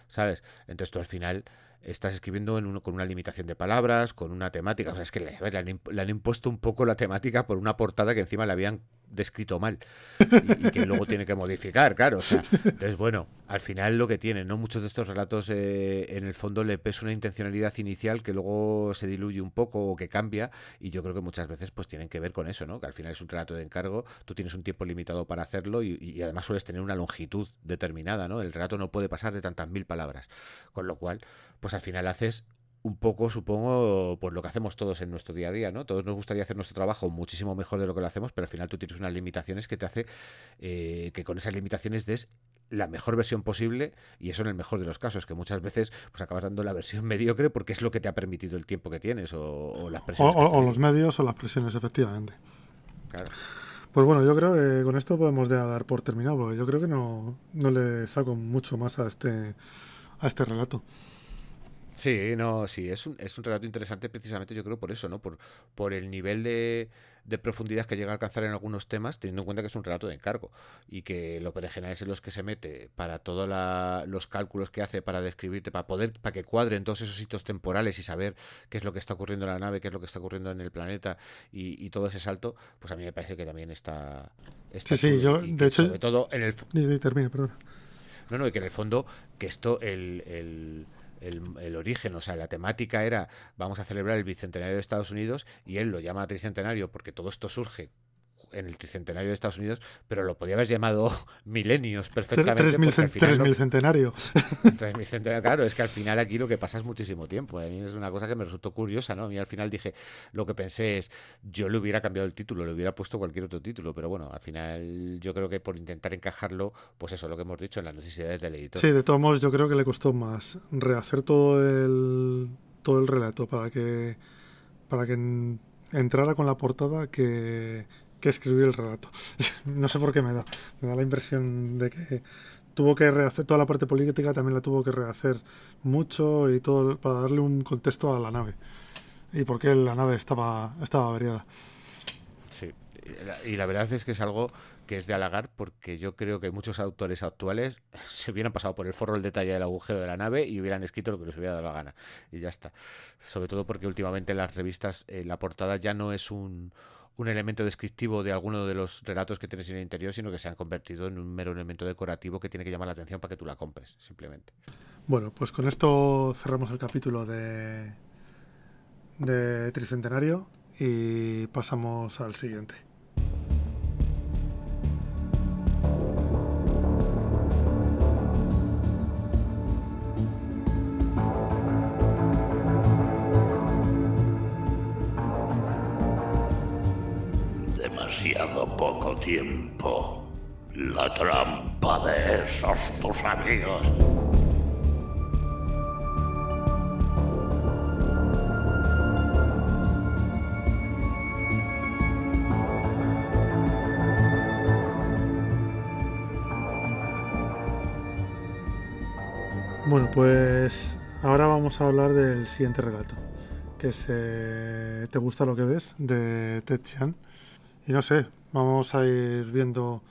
¿sabes? Entonces tú al final estás escribiendo en uno, con una limitación de palabras, con una temática. O sea, es que le, le, han, impuesto un poco la temática por una portada que encima le habían descrito mal y, que luego tiene que modificar, claro. O sea, entonces, bueno, al final lo que tiene, ¿no? Muchos de estos relatos eh, en el fondo le pesa una intencionalidad inicial que luego se diluye un poco o que cambia y yo creo que muchas veces pues tienen que ver con eso, ¿no? Que al final es un relato de encargo, tú tienes un tiempo limitado para hacerlo y además sueles tener una longitud determinada, ¿no? El relato no puede pasar de tantas mil palabras, con lo cual pues al final haces un poco, supongo, pues lo que hacemos todos en nuestro día a día, ¿no? Todos nos gustaría hacer nuestro trabajo muchísimo mejor de lo que lo hacemos, pero al final tú tienes unas limitaciones que te hace eh, que con esas limitaciones des la mejor versión posible y eso en el mejor de los casos, que muchas veces pues acabas dando la versión mediocre porque es lo que te ha permitido el tiempo que tienes o, las presiones. O, los medios o las presiones, efectivamente. Claro. Pues bueno, yo creo que con esto podemos ya dar por terminado, porque yo creo que no, no le saco mucho más a este, a este relato. Sí, no, sí, es un, es un relato interesante precisamente yo creo por eso, ¿no? Por, por el nivel de, de profundidad que llega a alcanzar en algunos temas, teniendo en cuenta que es un relato de encargo y que lo general es en los que se mete para todos los cálculos que hace para describirte, para poder, para que cuadren todos esos hitos temporales y saber qué es lo que está ocurriendo en la nave, qué es lo que está ocurriendo en el planeta y, todo ese salto, pues a mí me parece que también está... sí, sí, yo, de hecho... Sobre todo en el... Termina, perdón. No, no, y que en el fondo, que esto, el el, origen, o sea, la temática era vamos a celebrar el bicentenario de Estados Unidos y él lo llama tricentenario porque todo esto surge en el tricentenario de Estados Unidos, pero lo podía haber llamado milenios perfectamente. Tres, mil, tres mil centenario. Tres mil centenario, claro, es que al final aquí lo que pasa es muchísimo tiempo. A mí es una cosa que me resultó curiosa, ¿no? Y al final dije, lo que pensé es, yo le hubiera cambiado el título, le hubiera puesto cualquier otro título, pero bueno, al final yo creo que por intentar encajarlo, pues eso, lo que hemos dicho, en las necesidades del editor. Sí, de todos modos yo creo que le costó más rehacer todo el, todo el relato para que, para que entrara con la portada que que escribir el relato. no sé por qué me da. Me da la impresión de que tuvo que rehacer toda la parte política, también la tuvo que rehacer mucho y todo para darle un contexto a la nave. Y por qué la nave estaba, estaba averiada. Sí, y la verdad es que es algo que es de halagar porque yo creo que muchos autores actuales se hubieran pasado por el forro el detalle del agujero de la nave y hubieran escrito lo que les hubiera dado la gana. Y ya está. Sobre todo porque últimamente en las revistas eh, la portada ya no es un, un elemento descriptivo de alguno de los relatos que tienes en el interior, sino que se han convertido en un mero elemento decorativo que tiene que llamar la atención para que tú la compres, simplemente. Bueno, pues con esto cerramos el capítulo de, de Tricentenario y pasamos al siguiente. Poco tiempo. La trampa de esos tus amigos. Bueno, pues ahora vamos a hablar del siguiente relato, que es eh, ¿Te gusta lo que ves? de Ted. Y no sé, vamos a ir viendo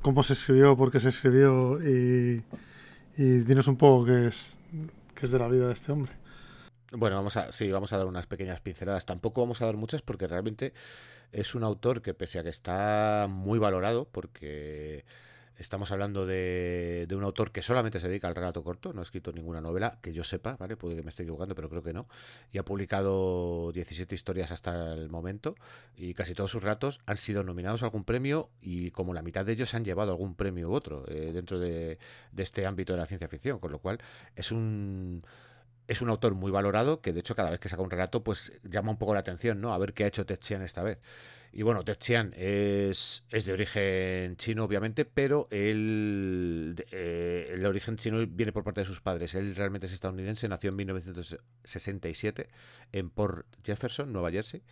cómo se escribió, por qué se escribió y, y dinos un poco qué es, qué es de la vida de este hombre. Bueno, vamos a, sí, vamos a dar unas pequeñas pinceladas. Tampoco vamos a dar muchas porque realmente es un autor que pese a que está muy valorado, porque Estamos hablando de, de, un autor que solamente se dedica al relato corto, no ha escrito ninguna novela, que yo sepa, ¿vale? Puede que me esté equivocando, pero creo que no. Y ha publicado 17 historias hasta el momento y casi todos sus relatos han sido nominados a algún premio y como la mitad de ellos han llevado algún premio u otro eh, dentro de, de este ámbito de la ciencia ficción, con lo cual es un es un autor muy valorado que de hecho cada vez que saca un relato pues llama un poco la atención, ¿no? A ver qué ha hecho Ted Chiang esta vez. Y bueno, Ted Chiang es, es de origen chino, obviamente, pero él, eh, el origen chino viene por parte de sus padres. Él realmente es estadounidense, nació en 1967 en Port Jefferson, Nueva Jersey.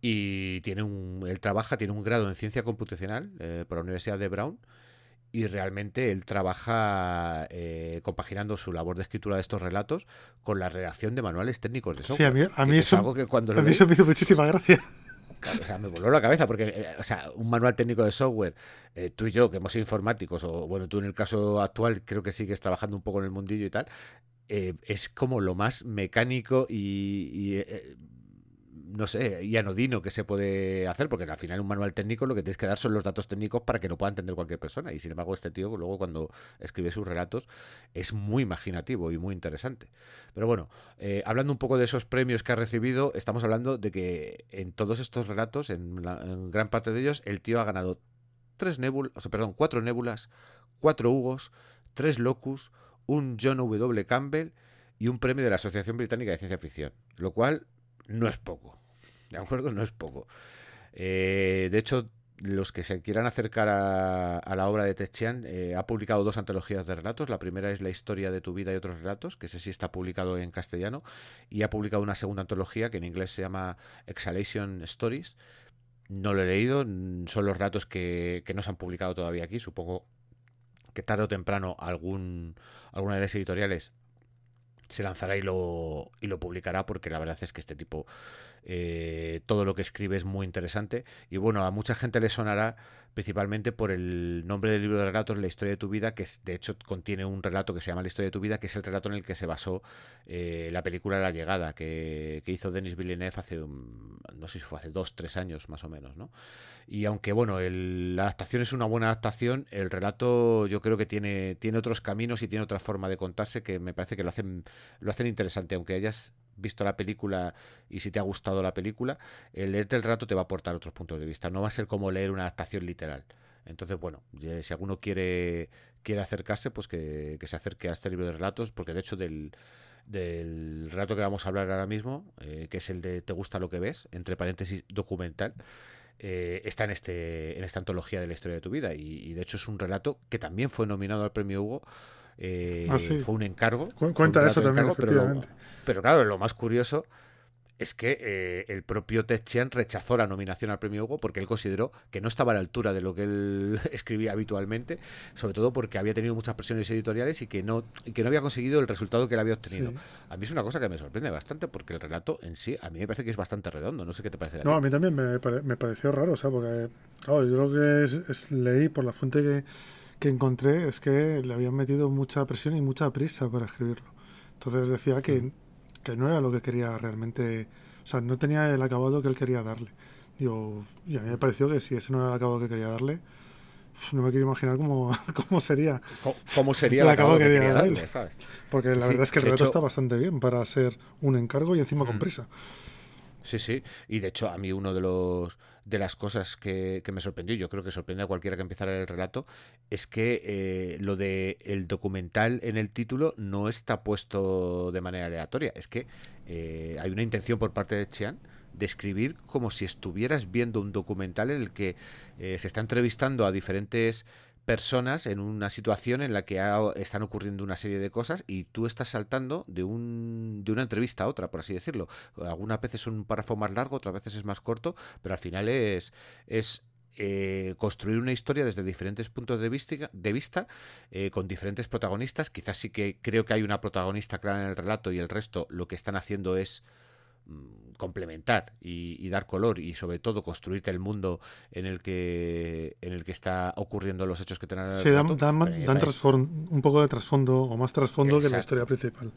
Y tiene un, él trabaja, tiene un grado en ciencia computacional eh, por la Universidad de Brown y realmente él trabaja eh, compaginando su labor de escritura de estos relatos con la redacción de manuales técnicos de software. Sí, a mí, a mí eso, algo que cuando a mí eso me hizo muchísima gracia. O sea, me voló la cabeza porque, eh, o sea, un manual técnico de software, eh, tú y yo, que hemos sido informáticos, o bueno, tú en el caso actual creo que sigues trabajando un poco en el mundillo y tal, eh, es como lo más mecánico y, no sé, y anodino que se puede hacer, porque al final un manual técnico lo que tienes que dar son los datos técnicos para que lo pueda entender cualquier persona. Y sin embargo, este tío, luego cuando escribe sus relatos, es muy imaginativo y muy interesante. Pero bueno, eh, hablando un poco de esos premios que ha recibido, estamos hablando de que en todos estos relatos, en, la, gran parte de ellos, el tío ha ganado tres nébulas, o sea, perdón, cuatro nébulas, cuatro Hugos, tres Locus, un John W. Campbell y un premio de la Asociación Británica de Ciencia Ficción, lo cual no es poco. ¿De acuerdo? No es poco. Eh, de hecho, los que se quieran acercar a, la obra de Techian, eh, ha publicado dos antologías de relatos. La primera es La historia de tu vida y otros relatos, que ese sí está publicado en castellano, y ha publicado una segunda antología que en inglés se llama Exhalation Stories. No lo he leído, son los relatos que, que no se han publicado todavía aquí. Supongo que tarde o temprano algún, alguna de las editoriales se lanzará y lo, y lo publicará porque la verdad es que este tipo eh, todo lo que escribe es muy interesante. Y bueno a mucha gente le sonará principalmente por el nombre del libro de relatos La historia de tu vida que es, de hecho contiene un relato que se llama La historia de tu vida que es el relato en el que se basó eh, la película La llegada que, que, hizo Denis Villeneuve hace un, no sé si fue hace dos tres años más o menos ¿no? y aunque bueno el, la adaptación es una buena adaptación el relato yo creo que tiene tiene otros caminos y tiene otra forma de contarse que me parece que lo hacen lo hacen interesante aunque hayas visto la película y si te ha gustado la película, el leerte el relato te va a aportar otros puntos de vista. No va a ser como leer una adaptación literal. Entonces, bueno, si alguno quiere, quiere acercarse, pues que, que se acerque a este libro de relatos, porque de hecho del, del relato que vamos a hablar ahora mismo, eh, que es el de Te gusta lo que ves, entre paréntesis documental, eh, está en, este, en esta antología de la historia de tu vida. Y, de hecho es un relato que también fue nominado al premio Hugo eh, Ah, sí. fue un encargo. Cu- Cuenta un eso también, encargo, pero, lo- pero claro, lo más curioso es que eh, el propio Ted Chiang rechazó la nominación al premio Hugo porque él consideró que no estaba a la altura de lo que él escribía habitualmente, sobre todo porque había tenido muchas presiones editoriales y que no, y que no había conseguido el resultado que él había obtenido. Sí. A mí es una cosa que me sorprende bastante porque el relato en sí a mí me parece que es bastante redondo, no sé qué te parece. No, a mí también me, pare- me pareció raro, o sea, porque claro, yo lo que es- es- leí por la fuente que, que encontré es que le habían metido mucha presión y mucha prisa para escribirlo. Entonces decía que, que no era lo que quería realmente, o sea, no tenía el acabado que él quería darle. Digo, y a mí me pareció que si ese no era el acabado que quería darle, no me quiero imaginar cómo, cómo sería. ¿Cómo, cómo sería El acabado que que quería darle, ¿sabes? Porque la Sí, verdad es que el hecho- está bastante bien para ser un encargo y encima con Ujú. prisa. Sí, sí. Y de hecho, a mí uno de los de las cosas que, que me sorprendió, yo creo que sorprende a cualquiera que empezara el relato, es que eh, lo de el documental en el título no está puesto de manera aleatoria. Es que eh, hay una intención por parte de Chian de escribir como si estuvieras viendo un documental en el que eh, se está entrevistando a diferentes personas en una situación en la que están ocurriendo una serie de cosas y tú estás saltando de un de una entrevista a otra, por así decirlo. Algunas veces es un párrafo más largo, otras veces es más corto, pero al final es es eh, construir una historia desde diferentes puntos de vista, de vista eh, con diferentes protagonistas. Quizás sí que creo que hay una protagonista clara en el relato y el resto lo que están haciendo es complementar y, y dar color y sobre todo construirte el mundo en el que en el que está ocurriendo los hechos que tienen Sí, dan, dan- dan trasfon- un poco de trasfondo o más trasfondo que la historia principal.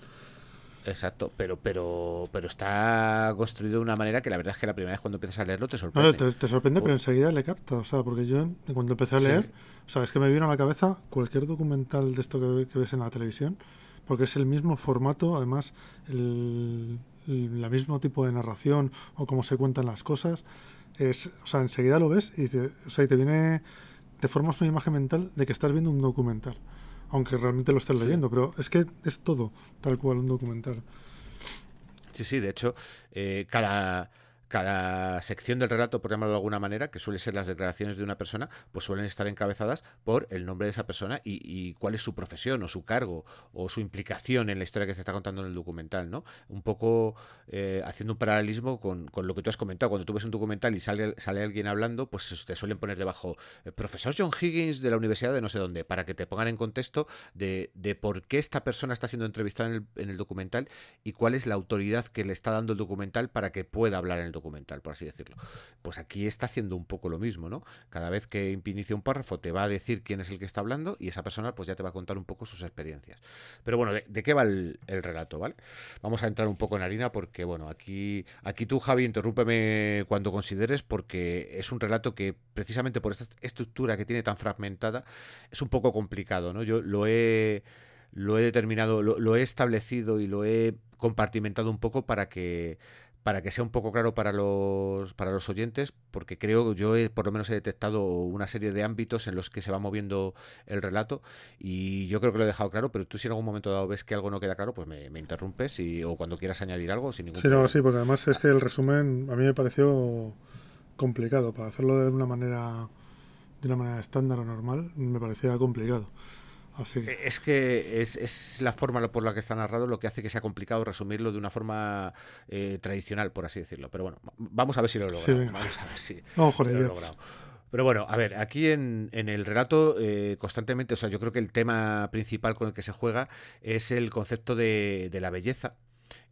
Exacto, pero, pero, pero está construido de una manera que la verdad es que la primera vez cuando empiezas a leerlo te sorprende. te, te sorprende, pero enseguida le capta. O sea, porque yo cuando empecé a Sí. leer, o sea, es que me vino a la cabeza cualquier documental de esto que, que ves en la televisión, porque es el mismo formato, además, el, el la mismo tipo de narración o cómo se cuentan las cosas. Es, o sea, enseguida lo ves y te, o sea, y te viene, te formas una imagen mental de que estás viendo un documental, aunque realmente lo estés Sí. leyendo, pero es que es todo tal cual un documental. Sí, sí, de hecho, eh, cada, cada sección del relato, por llamarlo de alguna manera, que suele ser las declaraciones de una persona, pues suelen estar encabezadas por el nombre de esa persona y, cuál es su profesión o su cargo o su implicación en la historia que se está contando en el documental, ¿no? Un poco eh, haciendo un paralelismo con, con lo que tú has comentado. Cuando tú ves un documental y sale, sale alguien hablando, pues te suelen poner debajo eh, profesor John Higgins de la Universidad de no sé dónde, para que te pongan en contexto de, de por qué esta persona está siendo entrevistada en el, en el documental y cuál es la autoridad que le está dando el documental para que pueda hablar en el documental, por así decirlo. Pues aquí está haciendo un poco lo mismo, ¿no? Cada vez que inicia un párrafo te va a decir quién es el que está hablando y esa persona pues ya te va a contar un poco sus experiencias. Pero bueno, ¿de, qué va el, el relato, ¿vale? Vamos a entrar un poco en harina porque, bueno, aquí, aquí tú, Javi, interrúpeme cuando consideres porque es un relato que precisamente por esta estructura que tiene tan fragmentada es un poco complicado, ¿no? Yo lo he lo he determinado, lo he establecido y lo he compartimentado un poco para que para que sea un poco claro para los para los oyentes, porque creo yo he, por lo menos he detectado una serie de ámbitos en los que se va moviendo el relato y yo creo que lo he dejado claro, pero tú si en algún momento dado ves que algo no queda claro, pues me, me interrumpes y, o cuando quieras añadir algo sin ningún Sí, no, problema. sí, porque además es que el resumen a mí me pareció complicado. Para hacerlo de una manera de una manera estándar o normal, me parecía complicado. Así que, Eh, Es que es, es la forma por la que está narrado lo que hace que sea complicado resumirlo de una forma eh, tradicional, por así decirlo. Pero bueno, vamos a ver si lo he logrado. vamos a ver si, no, joder, lo he logrado. Pero bueno, a ver, aquí en, en el relato eh, constantemente, o sea, yo creo que el tema principal con el que se juega es el concepto de, de la belleza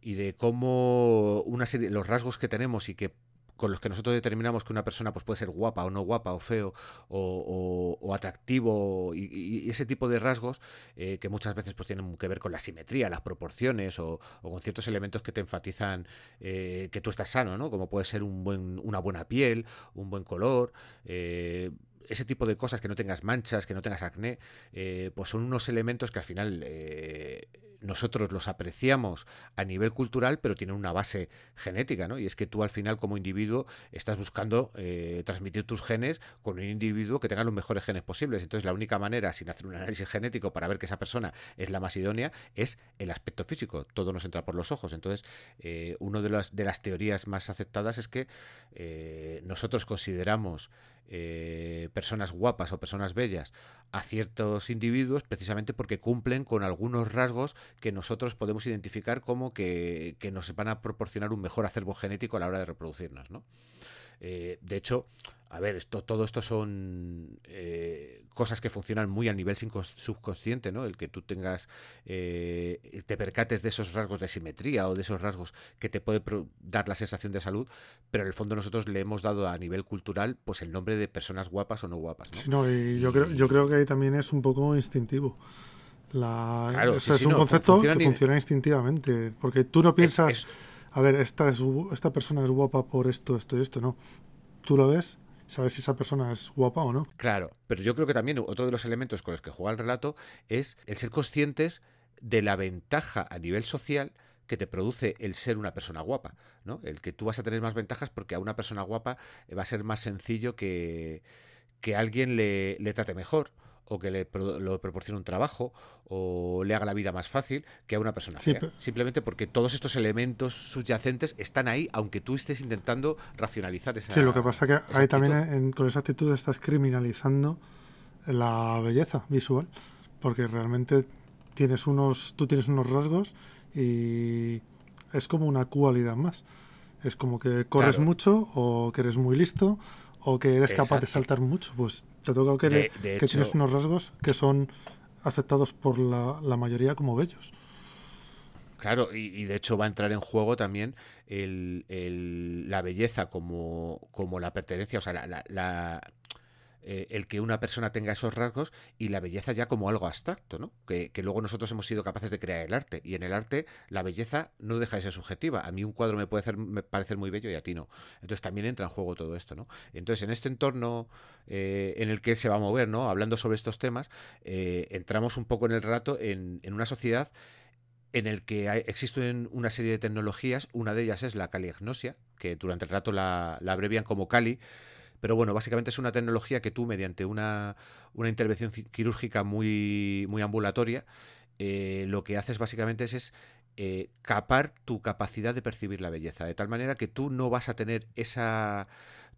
y de cómo una serie, los rasgos que tenemos y que con los que nosotros determinamos que una persona pues, puede ser guapa o no guapa, o feo, o, o- atractivo, y, ese tipo de rasgos eh, que muchas veces pues, tienen que ver con la simetría, las proporciones, o, o con ciertos elementos que te enfatizan eh, que tú estás sano, ¿no? Como puede ser un buen, una buena piel, un buen color, eh, ese tipo de cosas, que no tengas manchas, que no tengas acné, eh, pues son unos elementos que al final eh, nosotros los apreciamos a nivel cultural, pero tienen una base genética, ¿no? Y es que tú al final como individuo estás buscando eh, transmitir tus genes con un individuo que tenga los mejores genes posibles. Entonces la única manera, sin hacer un análisis genético para ver que esa persona es la más idónea, es el aspecto físico. Todo nos entra por los ojos. Entonces, eh, una de las, de las teorías más aceptadas es que eh, nosotros consideramos eh, personas guapas o personas bellas a ciertos individuos precisamente porque cumplen con algunos rasgos que nosotros podemos identificar como que, que nos van a proporcionar un mejor acervo genético a la hora de reproducirnos, ¿no? Eh, de hecho, a ver, esto, todo esto son eh, cosas que funcionan muy a nivel subconsciente, ¿no? El que tú tengas, eh, te percates de esos rasgos de simetría o de esos rasgos que te puede dar la sensación de salud, pero en el fondo nosotros le hemos dado a nivel cultural, pues el nombre de personas guapas o no guapas, ¿no? Sí, no, y yo creo, yo creo que ahí también es un poco instintivo. La, Claro, o sí, sea, sí, es un no, concepto funciona que funciona instintivamente. Porque tú no piensas, es- a ver, esta, es, esta persona es guapa por esto, esto y esto. No. Tú lo ves, sabes si esa persona es guapa o no. Claro, pero yo creo que también otro de los elementos con los que juega el relato es el ser conscientes de la ventaja a nivel social que te produce el ser una persona guapa, ¿no? El que tú vas a tener más ventajas porque a una persona guapa va a ser más sencillo que, que alguien le, le trate mejor o que le pro- lo proporcione un trabajo o le haga la vida más fácil que a una persona Sí, fea. Simplemente porque todos estos elementos subyacentes están ahí, aunque tú estés intentando racionalizar esa Sí, lo que pasa que esa ahí también en- con esa actitud estás criminalizando la belleza visual. Porque realmente tienes unos, tú tienes unos rasgos y es como una cualidad más. Es como que corres Claro. mucho o que eres muy listo o que eres capaz de saltar mucho. Pues te toca que, De- de que tienes unos rasgos que son aceptados por la, la mayoría como bellos. Claro, y, y de hecho va a entrar en juego también el, el- la belleza como, como la pertenencia, o sea, la, la- la- eh, el que una persona tenga esos rasgos y la belleza ya como algo abstracto, ¿no? Que, luego nosotros hemos sido capaces de crear el arte. Y en el arte la belleza no deja de ser subjetiva. A mí un cuadro me puede hacer, me parecer muy bello y a ti no. Entonces también entra en juego todo esto, ¿no? Entonces en este entorno eh, en el que se va a mover, ¿no? Hablando sobre estos temas, eh, entramos un poco en el rato en, una sociedad en el que hay, existen una serie de tecnologías, una de ellas es la caliagnosia, que durante el rato la abrevian como Cali, pero bueno, básicamente es una tecnología que tú, mediante una, una intervención quirúrgica muy, muy ambulatoria, eh, lo que haces básicamente es, eh, capar tu capacidad de percibir la belleza, de tal manera que tú no vas a tener esa.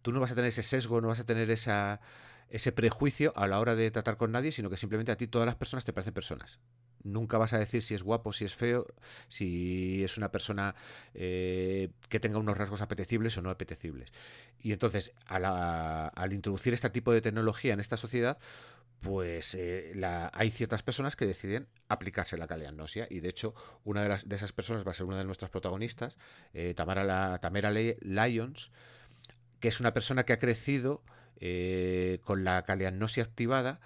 Tú no vas a tener ese sesgo, no vas a tener esa, ese prejuicio a la hora de tratar con nadie, sino que simplemente a ti todas las personas te parecen personas nunca vas a decir si es guapo, si es feo, si es una persona eh, que tenga unos rasgos apetecibles o no apetecibles. Y entonces, a al introducir este tipo de tecnología en esta sociedad, pues eh, la, hay ciertas personas que deciden aplicarse la caleagnosia y de hecho una de, las, de esas personas va a ser una de nuestras protagonistas, eh, Tamara, la, Tamara Lyons, que es una persona que ha crecido eh, con la caleagnosia activada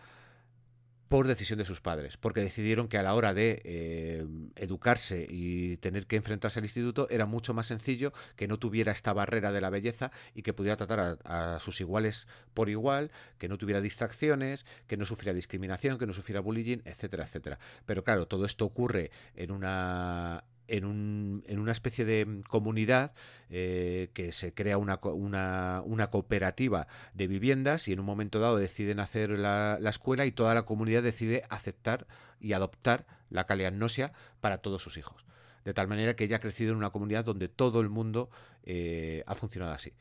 por decisión de sus padres, porque decidieron que a la hora de eh, educarse y tener que enfrentarse al instituto era mucho más sencillo que no tuviera esta barrera de la belleza y que pudiera tratar a, a, sus iguales por igual, que no tuviera distracciones, que no sufriera discriminación, que no sufriera bullying, etcétera, etcétera. Pero claro, todo esto ocurre en una en, un, en, una especie de comunidad eh, que se crea una, una, cooperativa de viviendas y en un momento dado deciden hacer la, la, escuela y toda la comunidad decide aceptar y adoptar la caleagnosia para todos sus hijos. De tal manera que ella ha crecido en una comunidad donde todo el mundo eh, ha funcionado así.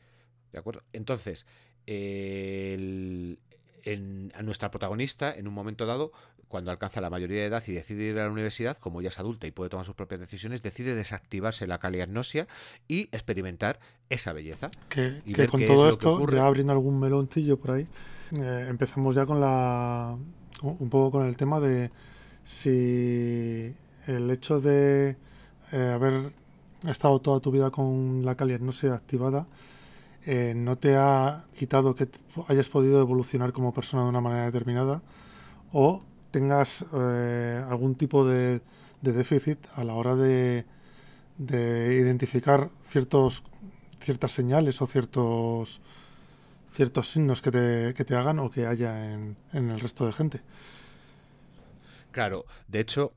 ¿De acuerdo? Entonces, el, en, a nuestra protagonista, en un momento dado, cuando alcanza la mayoría de edad y decide ir a la universidad, como ya es adulta y puede tomar sus propias decisiones, decide desactivarse la caliagnosia y experimentar esa belleza. Que, que con todo esto, ya abriendo algún meloncillo por ahí, eh, empezamos ya con la. un poco con el tema de si el hecho de eh, haber estado toda tu vida con la caliagnosia activada eh, no te ha quitado que hayas podido evolucionar como persona de una manera determinada o tengas eh, algún tipo de, de, déficit a la hora de, de, identificar ciertos ciertas señales o ciertos ciertos signos que te, que te hagan o que haya en, el resto de gente. Claro, de hecho,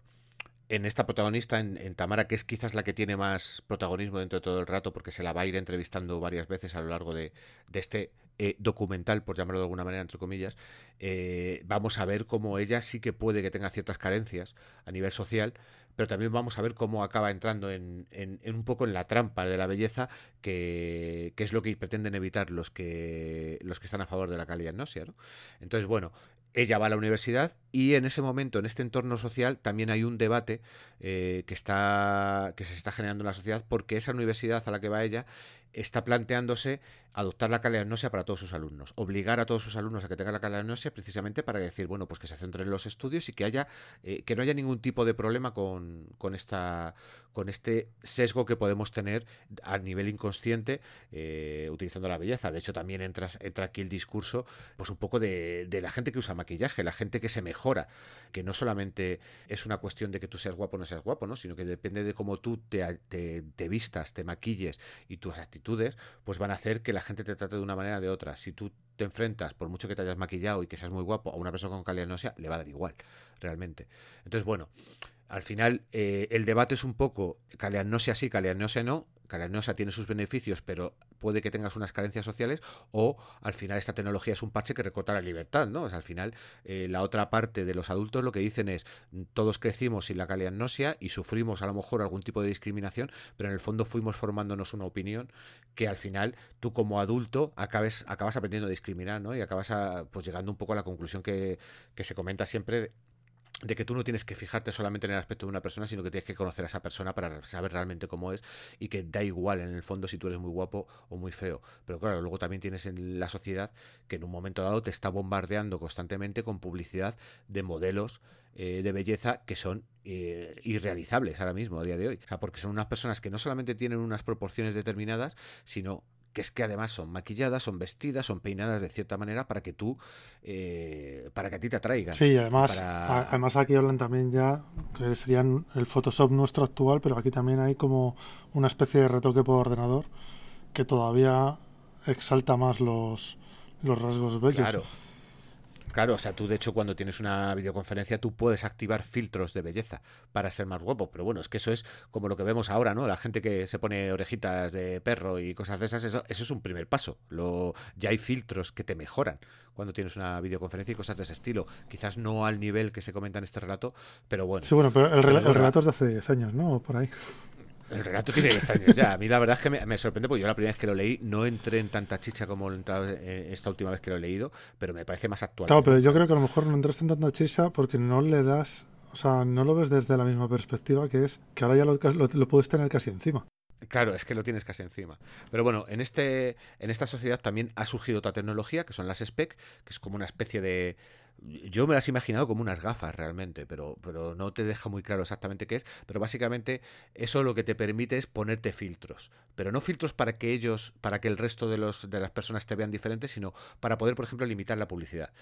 en esta protagonista, en, en, Tamara, que es quizás la que tiene más protagonismo dentro de todo el rato, porque se la va a ir entrevistando varias veces a lo largo de, de este eh, documental, por llamarlo de alguna manera, entre comillas, eh, vamos a ver cómo ella sí que puede que tenga ciertas carencias a nivel social, pero también vamos a ver cómo acaba entrando en, en, un poco en la trampa de la belleza, que, es lo que pretenden evitar los que, los que están a favor de la caliagnosia. ¿no? Entonces, bueno, ella va a la universidad y en ese momento, en este entorno social, también hay un debate eh, que, está, que se está generando en la sociedad porque esa universidad a la que va ella está planteándose adoptar la caleagnosia para todos sus alumnos, obligar a todos sus alumnos a que tengan la caleagnosia precisamente para decir, bueno, pues que se centren en los estudios y que haya eh, que no haya ningún tipo de problema con, con, esta con este sesgo que podemos tener a nivel inconsciente eh, utilizando la belleza. De hecho, también entra, entra aquí el discurso, pues un poco de, de, la gente que usa maquillaje, la gente que se mejora, que no solamente es una cuestión de que tú seas guapo o no seas guapo, ¿no? sino que depende de cómo tú te, te, te vistas, te maquilles y tus actitudes, pues van a hacer que la gente te trate de una manera o de otra. Si tú te enfrentas, por mucho que te hayas maquillado y que seas muy guapo, a una persona con caliagnosia, le va a dar igual, realmente. Entonces, bueno, al final eh, el debate es un poco caliagnosia sí, caliagnosia no. Caliagnosia tiene sus beneficios, pero puede que tengas unas carencias sociales o al final esta tecnología es un parche que recorta la libertad, ¿no? O sea, al final eh, la otra parte de los adultos lo que dicen es todos crecimos sin la caliagnosia y sufrimos a lo mejor algún tipo de discriminación, pero en el fondo fuimos formándonos una opinión que al final tú como adulto acabes, acabas aprendiendo a discriminar, ¿no? Y acabas pues llegando un poco a la conclusión que, que se comenta siempre de que tú no tienes que fijarte solamente en el aspecto de una persona, sino que tienes que conocer a esa persona para saber realmente cómo es y que da igual en el fondo si tú eres muy guapo o muy feo. Pero claro, luego también tienes en la sociedad que en un momento dado te está bombardeando constantemente con publicidad de modelos eh, de belleza que son eh, irrealizables ahora mismo, a día de hoy. O sea, porque son unas personas que no solamente tienen unas proporciones determinadas, sino que es que además son maquilladas, son vestidas, son peinadas de cierta manera para que tú, eh, para que a ti te atraigan. Sí, además, Para- a- además aquí hablan también ya que serían el Photoshop nuestro actual, pero aquí también hay como una especie de retoque por ordenador que todavía exalta más los, los rasgos bellos. Claro. Claro, o sea, tú de hecho cuando tienes una videoconferencia tú puedes activar filtros de belleza para ser más guapo, pero bueno, es que eso es como lo que vemos ahora, ¿no? La gente que se pone orejitas de perro y cosas de esas, eso, eso es un primer paso. Lo, ya hay filtros que te mejoran cuando tienes una videoconferencia y cosas de ese estilo. Quizás no al nivel que se comenta en este relato, pero bueno. Sí, bueno, pero el, el relato es de hace 10 años, ¿no? Por ahí. El relato tiene 10 años ya. A mí la verdad es que me, me sorprende porque yo la primera vez que lo leí no entré en tanta chicha como he entrado eh, esta última vez que lo he leído, pero me parece más actual. Claro, pero yo creo que a lo mejor no entraste en tanta chisa porque no le das, o sea, no lo ves desde la misma perspectiva que es que ahora ya lo, lo- lo puedes tener casi encima. Claro, es que lo tienes casi encima. Pero bueno, en, este, en esta sociedad también ha surgido otra tecnología, que son las SPEC, que es como una especie de... Yo me las he imaginado como unas gafas realmente, pero, pero no te deja muy claro exactamente qué es. Pero básicamente eso lo que te permite es ponerte filtros. Pero no filtros para que ellos, para que el resto de, los, de las personas te vean diferentes, sino para poder, por ejemplo, limitar la publicidad.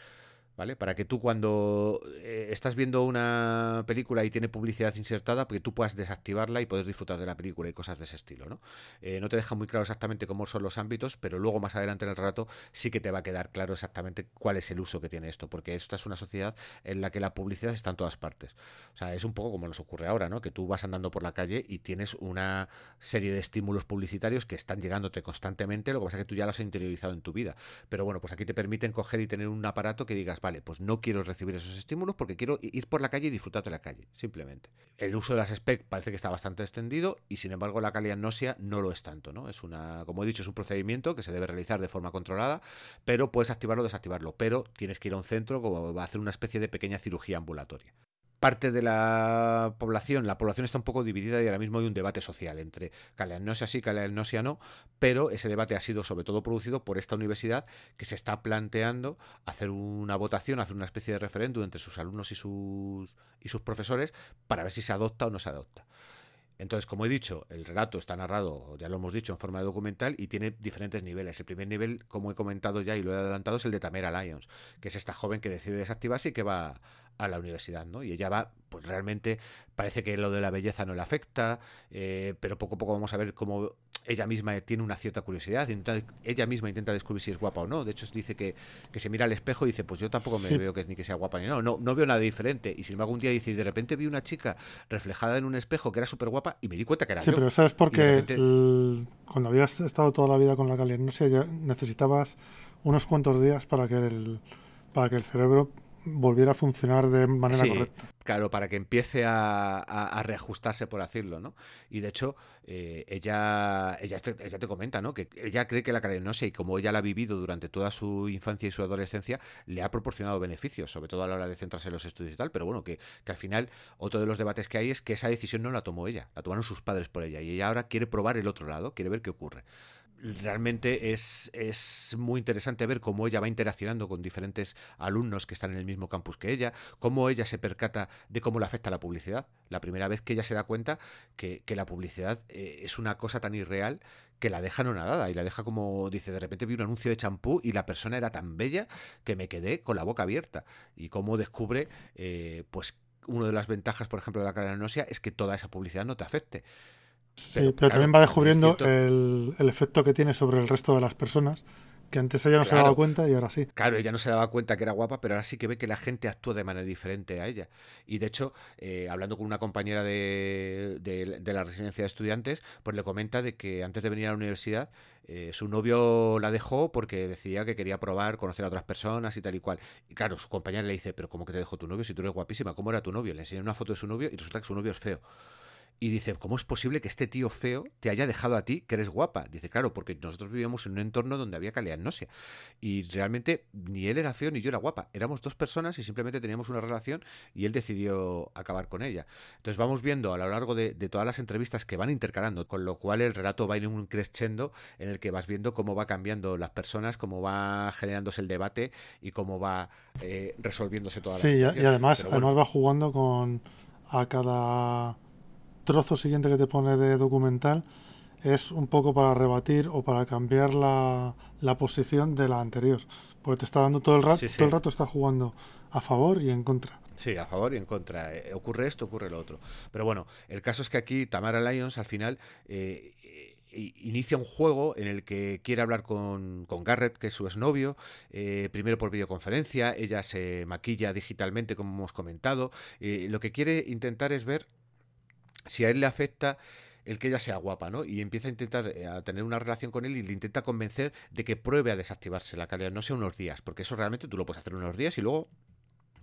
¿Vale? Para que tú cuando eh, estás viendo una película y tiene publicidad insertada, porque tú puedas desactivarla y poder disfrutar de la película y cosas de ese estilo, ¿no? Eh, no te deja muy claro exactamente cómo son los ámbitos, pero luego más adelante en el relato sí que te va a quedar claro exactamente cuál es el uso que tiene esto, porque esta es una sociedad en la que la publicidad está en todas partes. O sea, es un poco como nos ocurre ahora, ¿no? Que tú vas andando por la calle y tienes una serie de estímulos publicitarios que están llegándote constantemente, lo que pasa es que tú ya los has interiorizado en tu vida. Pero bueno, pues aquí te permiten coger y tener un aparato que digas, vale, pues no quiero recibir esos estímulos porque quiero ir por la calle y disfrutar de la calle, simplemente. El uso de las SPEC parece que está bastante extendido y sin embargo la calianosia no lo es tanto, ¿no? Es una, como he dicho, es un procedimiento que se debe realizar de forma controlada, pero puedes activarlo o desactivarlo, pero tienes que ir a un centro como va a hacer una especie de pequeña cirugía ambulatoria parte de la población, la población está un poco dividida y ahora mismo hay un debate social entre caleanosia sí, caleanosia no, pero ese debate ha sido sobre todo producido por esta universidad que se está planteando hacer una votación, hacer una especie de referéndum entre sus alumnos y sus, y sus profesores para ver si se adopta o no se adopta. Entonces, como he dicho, el relato está narrado, ya lo hemos dicho, en forma de documental y tiene diferentes niveles. El primer nivel, como he comentado ya y lo he adelantado, es el de Tamera Lyons, que es esta joven que decide desactivarse y que va a la universidad, ¿no? Y ella va, pues realmente parece que lo de la belleza no le afecta, eh, pero poco a poco vamos a ver cómo ella misma tiene una cierta curiosidad, intenta- ella misma intenta descubrir si es guapa o no. De hecho, dice que, que se mira al espejo y dice, pues yo tampoco me Sí. veo que ni que sea guapa ni no, no, no veo nada diferente. Y sin embargo, un día dice, y de repente vi una chica reflejada en un espejo que era súper guapa y me di cuenta que era Sí, yo. pero eso es porque repente- el- cuando habías estado toda la vida con la calianosia ya necesitabas unos cuantos días para que el, para que el cerebro volviera a funcionar de manera Sí, correcta. Claro, para que empiece a, a- a reajustarse, por decirlo, ¿no? Y de hecho, eh, ella, ella, te, ella te comenta, ¿no? Que ella cree que la caleanosia, y como ella la ha vivido durante toda su infancia y su adolescencia, le ha proporcionado beneficios, sobre todo a la hora de centrarse en los estudios y tal. Pero bueno, que, que al final, otro de los debates que hay es que esa decisión no la tomó ella, la tomaron sus padres por ella. Y ella ahora quiere probar el otro lado, quiere ver qué ocurre realmente es, es muy interesante ver cómo ella va interaccionando con diferentes alumnos que están en el mismo campus que ella, cómo ella se percata de cómo le afecta la publicidad. La primera vez que ella se da cuenta que, que la publicidad eh, es una cosa tan irreal que la deja no nadada y la deja como dice, de repente vi un anuncio de champú y la persona era tan bella que me quedé con la boca abierta. Y cómo descubre, eh, pues, una de las ventajas, por ejemplo, de la caleanosia es que toda esa publicidad no te afecte. Sí, Pero, pero, claro, también va es descubriendo el, el efecto que tiene sobre el resto de las personas, que antes ella no se Claro. daba cuenta y ahora sí. Claro, ella no se daba cuenta que era guapa, pero ahora sí que ve que la gente actúa de manera diferente a ella. Y de hecho, eh, hablando con una compañera de, de- de la residencia de estudiantes, pues le comenta de que antes de venir a la universidad, eh, su novio la dejó porque decía que quería probar, conocer a otras personas y tal y cual. Y claro, su compañera le dice, pero ¿cómo que te dejó tu novio si tú eres guapísima? ¿Cómo era tu novio? Le enseña una foto de su novio y resulta que su novio es feo. Y dice, ¿cómo es posible que este tío feo te haya dejado a ti que eres guapa? Dice, claro, porque nosotros vivíamos en un entorno donde había caleanosia. Y realmente ni él era feo ni yo era guapa. Éramos dos personas y simplemente teníamos una relación y él decidió acabar con ella. Entonces vamos viendo a lo largo de, de todas las entrevistas que van intercalando, con lo cual el relato va en un crescendo en el que vas viendo cómo va cambiando las personas, cómo va generándose el debate y cómo va eh, resolviéndose toda la Sí, y, además, bueno, además va jugando con a cada trozo siguiente que te pone de documental, es un poco para rebatir o para cambiar la, la posición de la anterior. Porque te está dando todo el rato, Sí, sí. todo el rato está jugando a favor y en contra. Sí, a favor y en contra. Eh, ocurre esto, ocurre lo otro. Pero bueno, el caso es que aquí Tamara Lyons al final eh, eh, inicia un juego en el que quiere hablar con, con Garrett, que es su exnovio, eh, primero por videoconferencia, ella se maquilla digitalmente, como hemos comentado. lo que quiere intentar es ver si a él le afecta el que ella sea guapa, ¿no? Y empieza a intentar eh, a tener una relación con él y le intenta convencer de que pruebe a desactivarse la calidad, no sea unos días, porque eso realmente tú lo puedes hacer unos días y luego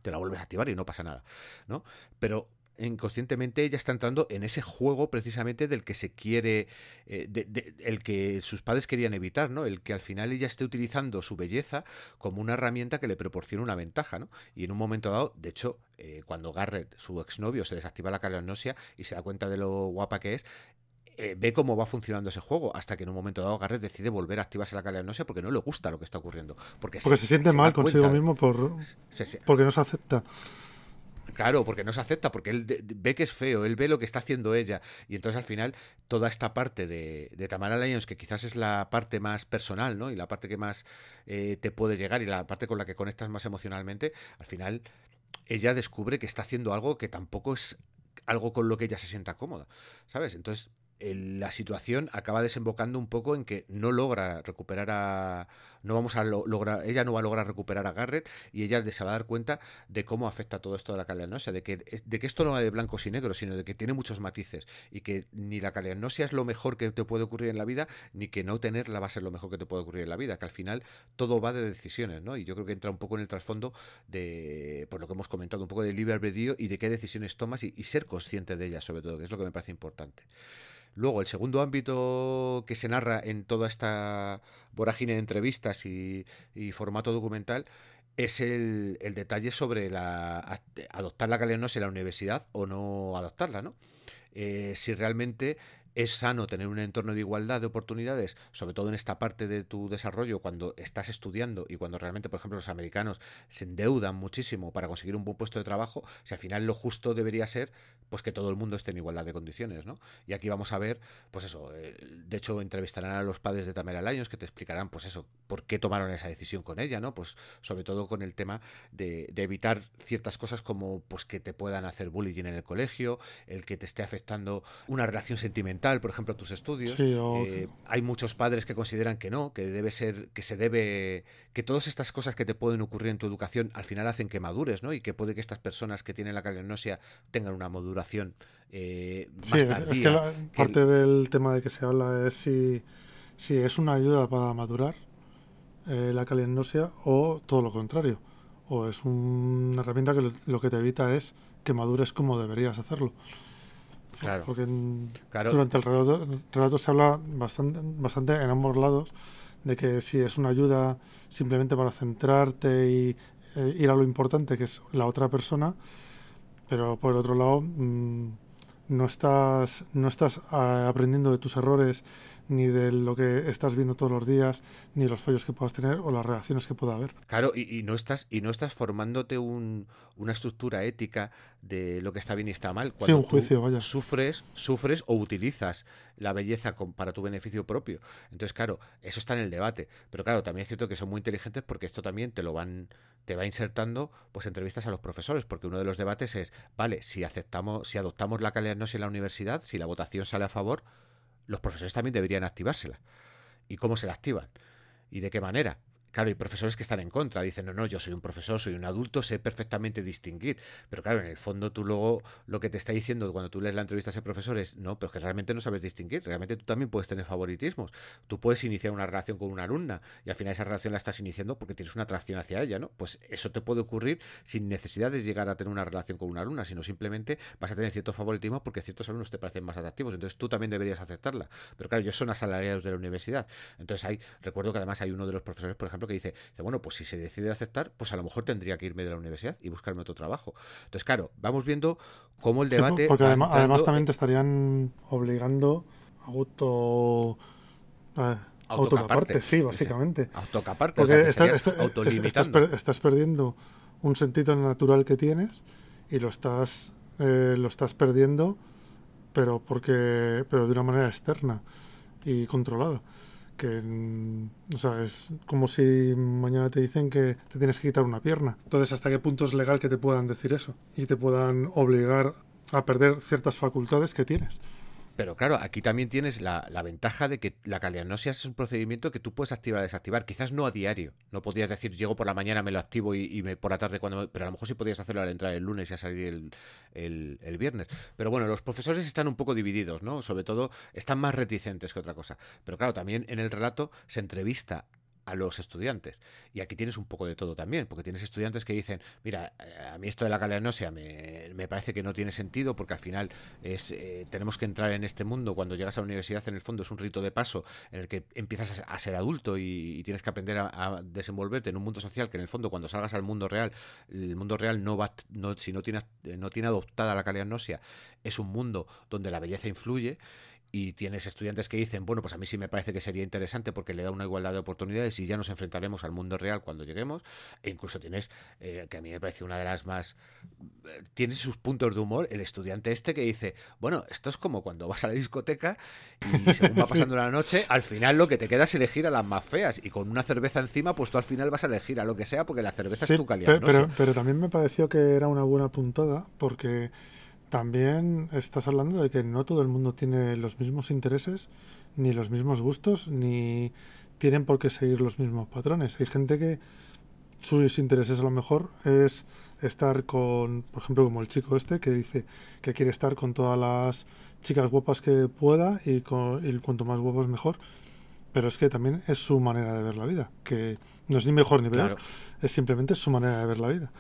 te la vuelves a activar y no pasa nada, ¿no? Pero inconscientemente ella está entrando en ese juego precisamente del que se quiere, eh, de- de- el que sus padres querían evitar, ¿no? El que al final ella esté utilizando su belleza como una herramienta que le proporciona una ventaja, ¿no? Y en un momento dado, de hecho, eh, cuando Garrett, su exnovio, se desactiva la calanosia y se da cuenta de lo guapa que es, eh, ve cómo va funcionando ese juego hasta que en un momento dado Garrett decide volver a activarse la calanosia porque no le gusta lo que está ocurriendo. Porque, Porque se, siente mal consigo mismo por, se- porque no se acepta. Claro, porque no se acepta, porque él ve que es feo, él ve lo que está haciendo ella. Y entonces al final, toda esta parte de, de Tamara Lyons, que quizás es la parte más personal, ¿no? Y la parte que más eh, te puede llegar y la parte con la que conectas más emocionalmente, al final ella descubre que está haciendo algo que tampoco es algo con lo que ella se sienta cómoda, ¿sabes? Entonces la situación acaba desembocando un poco en que no logra recuperar a no vamos a lo- lograr ella no va a lograr recuperar a Garrett y ella se va a dar cuenta de cómo afecta todo esto de la caleanosia, de que de que esto no va de blancos y negros, sino de que tiene muchos matices y que ni la caleanosia es lo mejor que te puede ocurrir en la vida, ni que no tenerla va a ser lo mejor que te puede ocurrir en la vida, que al final todo va de decisiones, ¿no? Y yo creo que entra un poco en el trasfondo de por lo que hemos comentado, un poco de libre albedrío y de qué decisiones tomas y, y ser consciente de ellas, sobre todo, que es lo que me parece importante. Luego, el segundo ámbito que se narra en toda esta vorágine de entrevistas y, formato documental es el, el detalle sobre la, adoptar la calenosia en la universidad o no adoptarla, ¿no? Eh, si realmente es sano tener un entorno de igualdad de oportunidades, sobre todo en esta parte de tu desarrollo, cuando estás estudiando y cuando realmente, por ejemplo, los americanos se endeudan muchísimo para conseguir un buen puesto de trabajo, si al final lo justo debería ser pues que todo el mundo esté en igualdad de condiciones, ¿no? Y aquí vamos a ver, pues eso, eh, de hecho entrevistarán a los padres de Tamara Lyons que te explicarán, pues eso, por qué tomaron esa decisión con ella, ¿no? Pues sobre todo con el tema de, de evitar ciertas cosas como pues que te puedan hacer bullying en el colegio, el que te esté afectando una relación sentimental, por ejemplo, tus estudios. Sí, o- Eh, hay muchos padres que consideran que no, que debe ser, que se debe, que todas estas cosas que te pueden ocurrir en tu educación al final hacen que madures, ¿no? Y que puede que estas personas que tienen la calenosia tengan una maduración eh, Sí, más es, es tardía. que la- que parte del tema de que se habla es si, si es una ayuda para madurar eh, la calenosia o todo lo contrario. O es una herramienta que lo, lo que te evita es que madures como deberías hacerlo. Claro. Porque Claro. durante el relato, el relato se habla bastante, bastante en ambos lados de que si es una ayuda simplemente para centrarte y eh, ir a lo importante que es la otra persona, pero por el otro lado mm, no estás no estás ah, aprendiendo de tus errores ni de lo que estás viendo todos los días ni los fallos que puedas tener o las reacciones que pueda haber Claro, y, y no estás y no estás formándote un- una estructura ética de lo que está bien y está mal. Cuando un tú juicio, vaya. Sufres, sufres o utilizas la belleza con- para tu beneficio propio. Entonces, claro, eso está en el debate. Pero claro, también es cierto que son muy inteligentes porque esto también te lo van, te va insertando, pues entrevistas a los profesores, porque uno de los debates es, vale, si aceptamos, si adoptamos la calidad en la universidad, si la votación sale a favor, los profesores también deberían activársela. ¿Y cómo se la activan? ¿Y de qué manera? Claro, hay profesores que están en contra, dicen, no, no, yo soy un profesor, soy un adulto, sé perfectamente distinguir. Pero claro, en el fondo tú luego lo que te está diciendo cuando tú lees la entrevista a ese profesor es, no, pero que realmente no sabes distinguir, realmente tú también puedes tener favoritismos. Tú puedes iniciar una relación con una alumna y al final esa relación la estás iniciando porque tienes una atracción hacia ella, ¿no? Pues eso te puede ocurrir sin necesidad de llegar a tener una relación con una alumna, sino simplemente vas a tener cierto favoritismo porque ciertos alumnos te parecen más atractivos, entonces tú también deberías aceptarla. Pero claro, ellos son asalariados de la universidad. Entonces hay, recuerdo que además hay uno de los profesores, por ejemplo, que dice, bueno, pues si se decide aceptar, pues a lo mejor tendría que irme de la universidad y buscarme otro trabajo. Entonces, claro, vamos viendo cómo el Sí, debate... porque va además, además también te estarían obligando a auto eh, autocaparte, sí, básicamente. Autocaparte, o Porque sea, está- estás, autolimitando. per- estás perdiendo un sentido natural que tienes y lo estás eh, lo estás perdiendo, pero porque pero de una manera externa. y controlada. Que, mm, o sea, es como si mañana te dicen que te tienes que quitar una pierna. Entonces, ¿hasta qué punto es legal que te puedan decir eso? Y te puedan obligar a perder ciertas facultades que tienes. Pero claro, aquí también tienes la, ventaja de que la calianosia es un procedimiento que tú puedes activar o desactivar. Quizás no a diario. No podías decir, llego por la mañana, me lo activo y, me, por la tarde cuando... Pero a lo mejor sí podías hacerlo al entrar el lunes y a salir el, el, viernes. Pero bueno, los profesores están un poco divididos, ¿no? Sobre todo están más reticentes que otra cosa. Pero claro, también en el relato se entrevista a los estudiantes. Y aquí tienes un poco de todo también, porque tienes estudiantes que dicen, mira, eh, a mí esto de la calanosia me, me parece que no tiene sentido, porque al final es eh, tenemos que entrar en este mundo, cuando llegas a la universidad en el fondo es un rito de paso en el que empiezas a, ser adulto y, tienes que aprender a, desenvolverte en un mundo social que en el fondo cuando salgas al mundo real, el mundo real no va, no, si no tiene, no tiene adoptada la calanosia, es un mundo donde la belleza influye y tienes estudiantes que dicen, bueno, pues a mí sí me parece que sería interesante porque le da una igualdad de oportunidades y ya nos enfrentaremos al mundo real cuando lleguemos. E incluso tienes, eh, que a mí me parece una de las más... Eh, tienes sus puntos de humor, el estudiante este que dice, bueno, esto es como cuando vas a la discoteca y según va pasando la noche, al final lo que te queda es elegir a las más feas y con una cerveza encima, pues tú al final vas a elegir a lo que sea porque la cerveza es tu calidad. pero, pero también me pareció que era una buena puntada porque también estás hablando de que no todo el mundo tiene los mismos intereses, ni los mismos gustos, ni tienen por qué seguir los mismos patrones. Hay gente que sus intereses a lo mejor es estar con, por ejemplo, como el chico este que dice que quiere estar con todas las chicas guapas que pueda y, con, y cuanto más guapos mejor. Pero es que también es su manera de ver la vida, que no es ni mejor ni peor, es simplemente su manera de ver la vida.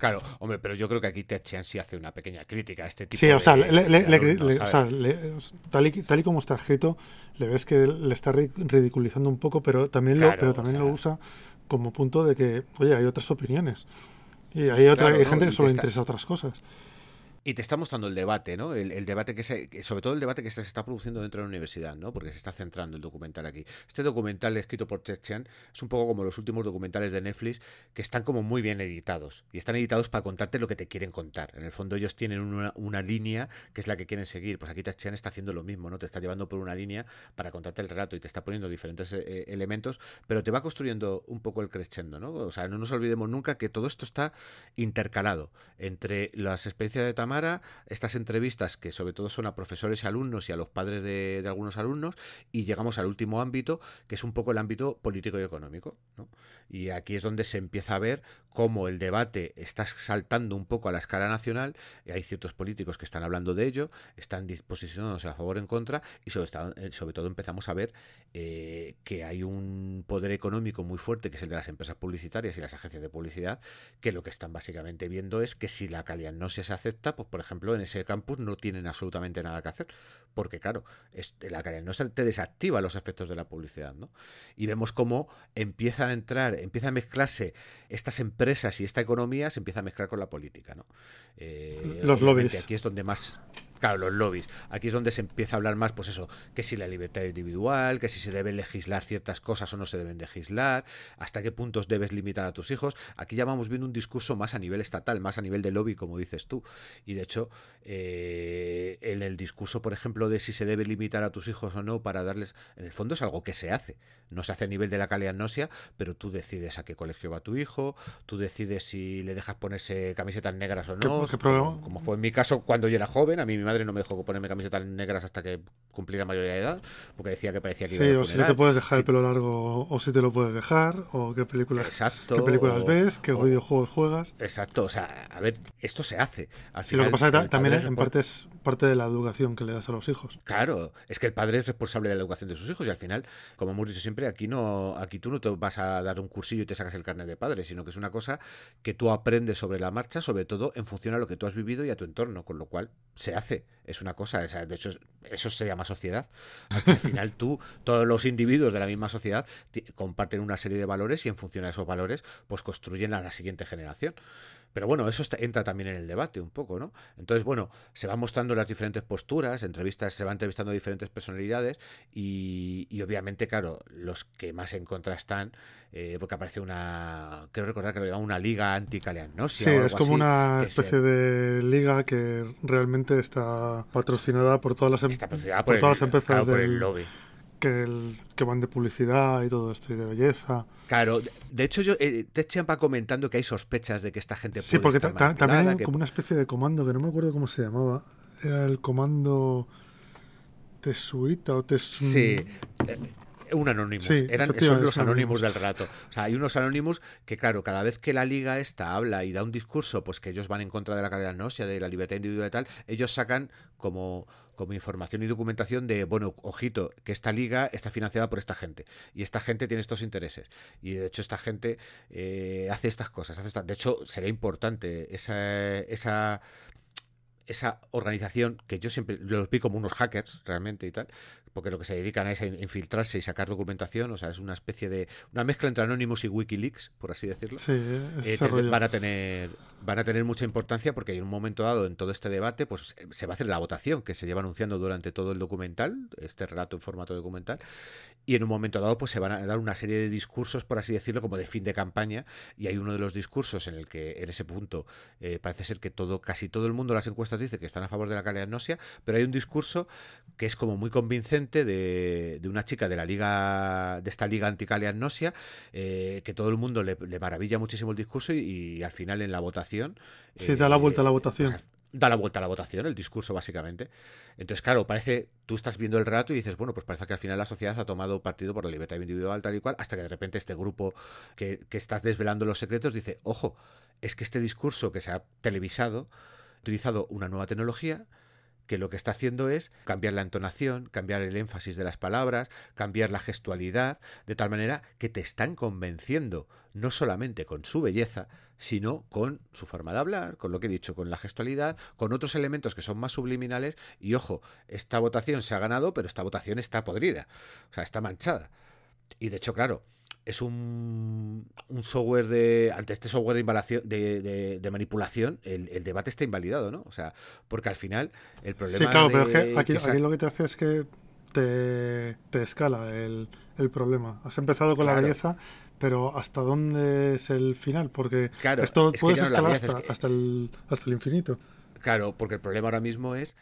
Claro, hombre, pero yo creo que aquí Ted sí hace una pequeña crítica a este tipo sí, de. o sea, tal, y, tal y como está escrito, le ves que le está ridiculizando un poco, pero también, lo, pero también lo usa como punto de que, oye, hay otras opiniones. Y hay, otra, hay gente que solo interesa otras cosas. Y te está mostrando el debate, ¿no? El, debate que se, sobre todo el debate que se está produciendo dentro de la universidad, ¿no? Porque se está centrando el documental aquí. Este documental escrito por Chechen es un poco como los últimos documentales de Netflix que están como muy bien editados. Y están editados para contarte lo que te quieren contar. En el fondo ellos tienen una, línea que es la que quieren seguir. Pues aquí Chechen está haciendo lo mismo, ¿no? Te está llevando por una línea para contarte el relato y te está poniendo diferentes eh, eh, elementos, pero te va construyendo un poco el crescendo, ¿no? O sea, no nos olvidemos nunca que todo esto está intercalado entre las experiencias de Estas entrevistas que sobre todo son a profesores y alumnos y a los padres de, algunos alumnos, y llegamos al último ámbito, que es un poco el ámbito político y económico. Y aquí es donde se empieza a ver cómo el debate está saltando un poco a la escala nacional, y hay ciertos políticos que están hablando de ello, están posicionándose a favor o en contra, y sobre, eh, sobre todo empezamos a ver eh, que hay un poder económico muy fuerte, que es el de las empresas publicitarias y las agencias de publicidad, que lo que están básicamente viendo es que si la calidad no se acepta, pues por ejemplo en ese campus no tienen absolutamente nada que hacer, porque claro, la calidad no se te desactiva los efectos de la publicidad, ¿no? Y vemos cómo empieza a entrar, empieza a mezclarse estas empresas y esta economía, se empieza a mezclar con la política, ¿no? Eh, los lobbies. Aquí es donde más Claro, los lobbies. Aquí es donde se empieza a hablar más, pues eso, que si la libertad individual, que si se deben legislar ciertas cosas o no se deben legislar, hasta qué puntos debes limitar a tus hijos. Aquí ya vamos viendo un discurso más a nivel estatal, más a nivel de lobby, como dices tú. Y de hecho, eh, en el discurso, por ejemplo, de si se debe limitar a tus hijos o no para darles, en el fondo es algo que se hace. No se hace a nivel de la calidad nosia, pero tú decides a qué colegio va tu hijo, tú decides si le dejas ponerse camisetas negras o no. Como, fue en mi caso cuando yo era joven, a mí mi madre no me dejó ponerme camisetas negras hasta que cumpliera mayoría de edad, porque decía que parecía que iba a o si te puedes dejar el pelo largo o si te lo puedes dejar, o qué películas, Exacto, qué películas ves, qué videojuegos juegas. Exacto, o sea, a ver, esto se hace. Al sí, lo que pasa es que también en parte es parte de la educación que le das a los hijos. Claro, es que el padre es responsable de la educación de sus hijos y al final, como hemos dicho siempre, aquí no aquí tú no te vas a dar un cursillo y te sacas el carnet de padre, sino que es una cosa que tú aprendes sobre la marcha, sobre todo en función a lo que tú has vivido y a tu entorno, con lo cual se hace, es una cosa, de hecho eso se llama sociedad. al final tú, todos los individuos de la misma sociedad comparten una serie de valores y en función a esos valores pues construyen a la siguiente generación. Pero bueno, eso está- entra también en el debate un poco, ¿no? Entonces, bueno, se van mostrando las diferentes posturas, entrevistas, se van entrevistando diferentes personalidades y, y obviamente, claro, los que más en contra están, eh, porque aparece una, creo recordar que lo llaman una liga anti-caleanosia Sí, o algo es como así, una se- especie de liga que realmente está patrocinada por todas las, em- Está patrocinada por por, todas las empresas claro, por el lobby. Que, el- que van de publicidad y todo esto y de belleza. Claro, de- hecho, yo, eh, Ted Chiang va comentando que hay sospechas de que esta gente Sí, puede porque estar ta- ta- también hay que- como una especie de comando que no me acuerdo cómo se llamaba. Era el comando Tesuita o Tesu... Sí, eh, un Anonymous. Sí, Eran, son los Anonymous. del relato. O sea, hay unos Anonymous que, claro, cada vez que la liga esta habla y da un discurso, pues que ellos van en contra de la carrera nosia, de la libertad individual y tal, ellos sacan como, como información y documentación de, bueno, ojito, que esta liga está financiada por esta gente. Y esta gente tiene estos intereses. Y de hecho, esta gente eh, hace estas cosas. Hace esta- De hecho, será importante esa. esa esa organización que yo siempre los vi como unos hackers realmente y tal, porque lo que se dedican es a in- infiltrarse y sacar documentación, o sea, es una especie de una mezcla entre Anonymous y WikiLeaks, por así decirlo. Sí, Eh, te- van a tener van a tener mucha importancia porque en un momento dado en todo este debate pues eh, se va a hacer la votación que se lleva anunciando durante todo el documental este relato en formato documental y en un momento dado pues se van a dar una serie de discursos por así decirlo como de fin de campaña y hay uno de los discursos en el que en ese punto eh, parece ser que todo casi todo el mundo las encuestas dice que están a favor de la caleanosia pero hay un discurso que es como muy convincente de, de una chica de la liga de esta liga anticaleanosia eh, que todo el mundo le, le maravilla muchísimo el discurso y, y al final en la votación Sí, da la vuelta a la pues, votación. da la vuelta a la votación, el discurso básicamente. Entonces, claro, parece, tú estás viendo el relato y dices, bueno, pues parece que al final la sociedad ha tomado partido por la libertad individual tal y cual, hasta que de repente este grupo que, que estás desvelando los secretos dice, ojo, es que este discurso que se ha televisado ha utilizado una nueva tecnología que lo que está haciendo es cambiar la entonación, cambiar el énfasis de las palabras, cambiar la gestualidad, de tal manera que te están convenciendo no solamente con su belleza, sino con su forma de hablar, con lo que he dicho, con la gestualidad, con otros elementos que son más subliminales. Y ojo, esta votación se ha ganado, pero esta votación está podrida, o sea, está manchada. Y de hecho, claro, es un, un software de. Ante este software de, invalación- de, de- de manipulación, el, el debate está invalidado, ¿no? O sea, porque al final el problema. Sí, claro, pero es que aquí, que aquí lo que te hace es que te, te escala el, el problema. Has empezado con la belleza, pero ¿hasta dónde es el final? Porque Claro, esto es puedes no escalar es que- hasta, el, hasta el infinito. Claro, porque el problema ahora mismo es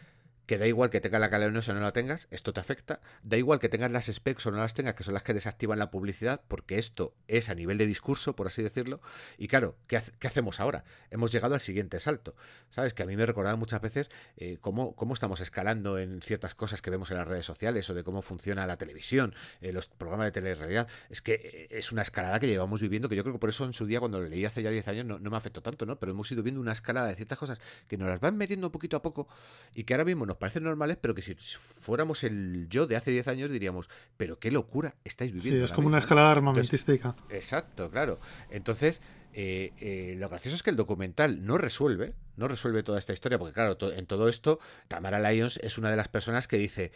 que da igual que tenga la caleanosia o no la tengas, esto te afecta. Da igual que tengas las specs o no las tengas, que son las que desactivan la publicidad, porque esto es a nivel de discurso, por así decirlo. Y claro, ¿qué, qué hacemos ahora? Hemos llegado al siguiente salto. ¿Sabes? Que a mí me recordaba muchas veces eh, cómo, cómo estamos escalando en ciertas cosas que vemos en las redes sociales o de cómo funciona la televisión, eh, los programas de telerrealidad. Es que eh, es una escalada que llevamos viviendo, que yo creo que por eso en su día, cuando lo leí hace ya 10 años, no, no me afectó tanto, ¿no? Pero hemos ido viendo una escalada de ciertas cosas que nos las van metiendo poquito a poco y que ahora mismo nos parecen normales, pero que si fuéramos el yo de hace 10 años diríamos, pero qué locura estáis Sí, viviendo. es ahora como una mismo, ¿no?". escalada Entonces, armamentística. Exacto, claro. Entonces, eh, eh, lo gracioso es que el documental no resuelve, no resuelve toda esta historia, porque claro, to- en todo esto, Tamara Lyons es una de las personas que dice,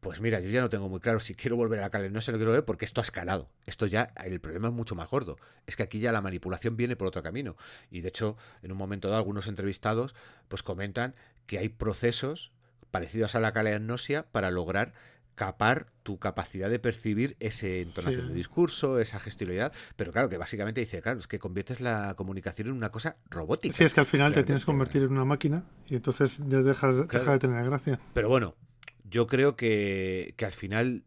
pues mira, yo ya no tengo muy claro si quiero volver a la calle, no se lo quiero ver porque esto ha escalado. Esto ya, el problema es mucho más gordo. Es que aquí ya la manipulación viene por otro camino. Y de hecho, en un momento dado, algunos entrevistados pues comentan que hay procesos parecidos a la caleanosia para lograr capar tu capacidad de percibir ese entonación Sí. de discurso, esa gestualidad, pero claro, que básicamente dice, claro, es que conviertes la comunicación en una cosa robótica. Sí, es que al final te tienes que convertir en una máquina y entonces ya dejas, deja de tener gracia. Pero bueno, yo creo que, que al final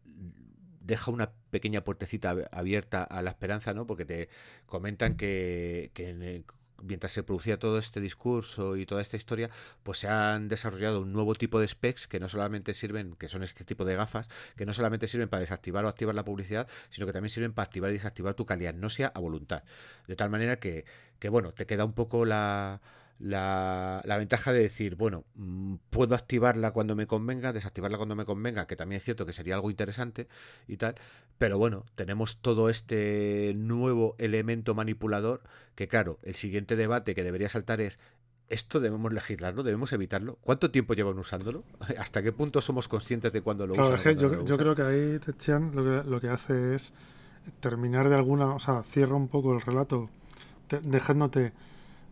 deja una pequeña puertecita ab- abierta a la esperanza, ¿no? Porque te comentan que, que en el- mientras se producía todo este discurso y toda esta historia, pues se han desarrollado un nuevo tipo de specs que no solamente sirven, que son este tipo de gafas, que no solamente sirven para desactivar o activar la publicidad, sino que también sirven para activar y desactivar tu calianosia a voluntad. De tal manera que, que bueno, te queda un poco la, la, la ventaja de decir, bueno, mm, puedo activarla cuando me convenga, desactivarla cuando me convenga, que también es cierto que sería algo interesante y tal, pero bueno, tenemos todo este nuevo elemento manipulador que claro, el siguiente debate que debería saltar es, ¿esto debemos legislarlo? ¿Debemos evitarlo? ¿Cuánto tiempo llevan usándolo? ¿Hasta qué punto somos conscientes de cuándo lo Claro, usan? que no yo, lo yo usan? creo que ahí Tetchian lo que, lo que hace es terminar de alguna, o sea, cierra un poco el relato, te- dejándote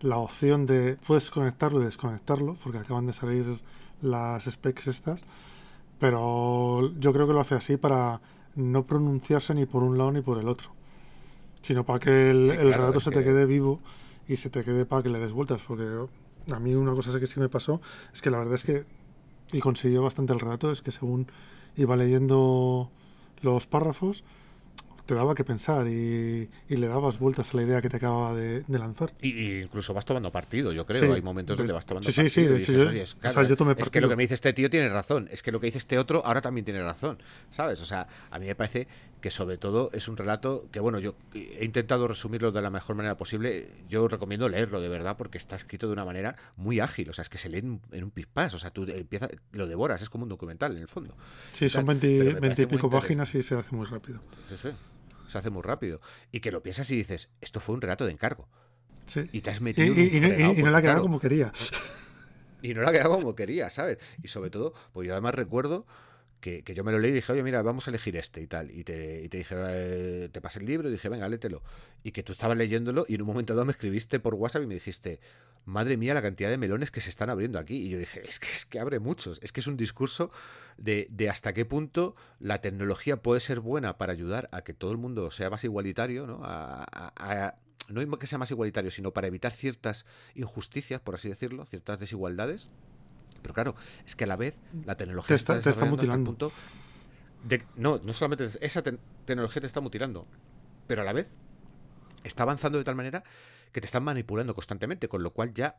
la opción de puedes conectarlo y desconectarlo, porque acaban de salir las specs estas, pero yo creo que lo hace así para no pronunciarse ni por un lado ni por el otro, sino para que el, Sí, el claro, relato se que- te quede vivo y se te quede para que le des vueltas, porque a mí una cosa que sí me pasó es que la verdad es que, y consiguió bastante el relato, es que según iba leyendo los párrafos, te daba que pensar y, y le dabas vueltas a la idea que te acababa de, de lanzar. Y, y incluso vas tomando partido, yo creo. Sí, Hay momentos de- donde vas tomando sí, sí, partido. sí, de hecho yo- "Oye, es, o sea, claro, yo tomé es que partido". lo que me dice este tío tiene razón. Es que lo que dice este otro ahora también tiene razón. ¿Sabes? O sea, a mí me parece que sobre todo es un relato que, bueno, yo he intentado resumirlo de la mejor manera posible. Yo recomiendo leerlo de verdad porque está escrito de una manera muy ágil. O sea, es que se lee en, en un pispás. O sea, tú empiezas, lo devoras. Es como un documental en el fondo. Sí, son Tal, 20, pero me 20 y pico páginas y se hace muy rápido. Sí, sí. Se hace muy rápido. Y que lo piensas y dices, esto fue un relato de encargo. Sí. Y te has metido y- y no- y- fregado, y no la ha quedado claro, como quería. y no la quedado como quería, ¿sabes? Y sobre todo, pues yo además recuerdo que, que yo me lo leí y dije, oye, mira, vamos a elegir este y tal. Y te, y te dije, eh, te pasé el libro y dije, venga, léetelo. Y que tú estabas leyéndolo y en un momento dado me escribiste por WhatsApp y me dijiste, madre mía, la cantidad de melones que se están abriendo aquí. Y yo dije, es que, es que abre muchos. Es que es un discurso de, de hasta qué punto la tecnología puede ser buena para ayudar a que todo el mundo sea más igualitario, ¿no? A, a- a- no que sea más igualitario, sino para evitar ciertas injusticias, por así decirlo, ciertas desigualdades. Pero claro, es que a la vez la tecnología Te está, está- te está desarrollando hasta el mutilando. punto de- no, no solamente es- esa te- tecnología te está mutilando, pero a la vez está avanzando de tal manera que te están manipulando constantemente, con lo cual ya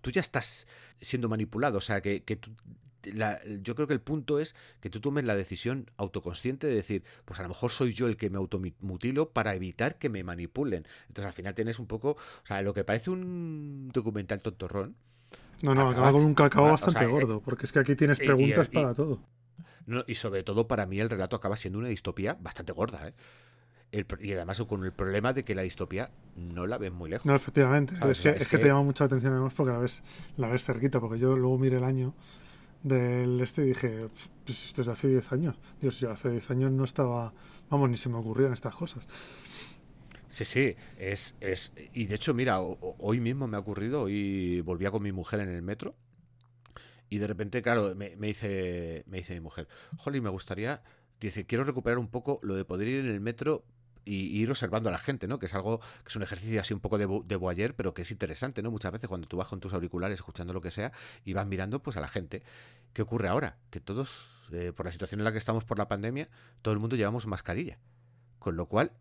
tú ya estás siendo manipulado. O sea, que, que tú- la- yo creo que el punto es que tú tomes la decisión autoconsciente de decir, pues a lo mejor soy yo el que me automutilo para evitar que me manipulen. Entonces al final tienes un poco, o sea, lo que parece un documental tontorrón, No, no, acaba con un cacao bastante sea, eh, gordo, porque es que aquí tienes y- y- preguntas y- para todo. No, y sobre todo para mí el relato acaba siendo una distopía bastante gorda, ¿eh? El y además con el problema de que la distopía no la ves muy lejos. No, efectivamente. Es, que, es te llama mucha atención además porque la ves, la ves cerquita, porque yo luego miré el año del este y dije, pues esto es de hace 10 años. Dios, yo hace 10 años no estaba, vamos, ni se me ocurrían estas cosas. Sí, sí, es, es... Y de hecho, mira, hoy mismo me ha ocurrido, hoy volvía con mi mujer en el metro y de repente, claro, me, me dice, me dice mi mujer, Holly, me gustaría, dice, quiero recuperar un poco lo de poder ir en el metro y, ir observando a la gente, ¿no? Que es algo, que es un ejercicio así un poco de, de voyeur, pero que es interesante, ¿no? Muchas veces cuando tú vas con tus auriculares escuchando lo que sea y vas mirando pues a la gente. ¿Qué ocurre ahora? Que todos, eh, por la situación en la que estamos por la pandemia, todo el mundo llevamos mascarilla. Con lo cual,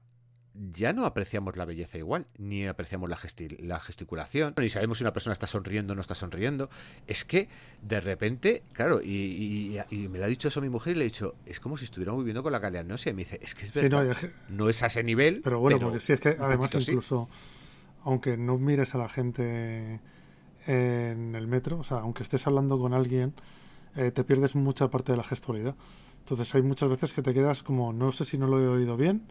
ya no apreciamos la belleza igual, ni apreciamos la, gesti- la gesticulación, ni sabemos si una persona está sonriendo o no está sonriendo. Es que de repente, claro, y, y- y me lo ha dicho eso mi mujer y le he dicho, es como si estuviéramos viviendo con la galeanosia. Y me dice, es que es Sí, verdad, no, es a ese nivel. Pero bueno, porque sí, es que además sí. incluso, aunque no mires a la gente en el metro, o sea, aunque estés hablando con alguien, eh, te pierdes mucha parte de la gestualidad. Entonces hay muchas veces que te quedas como, no sé si no lo he oído bien,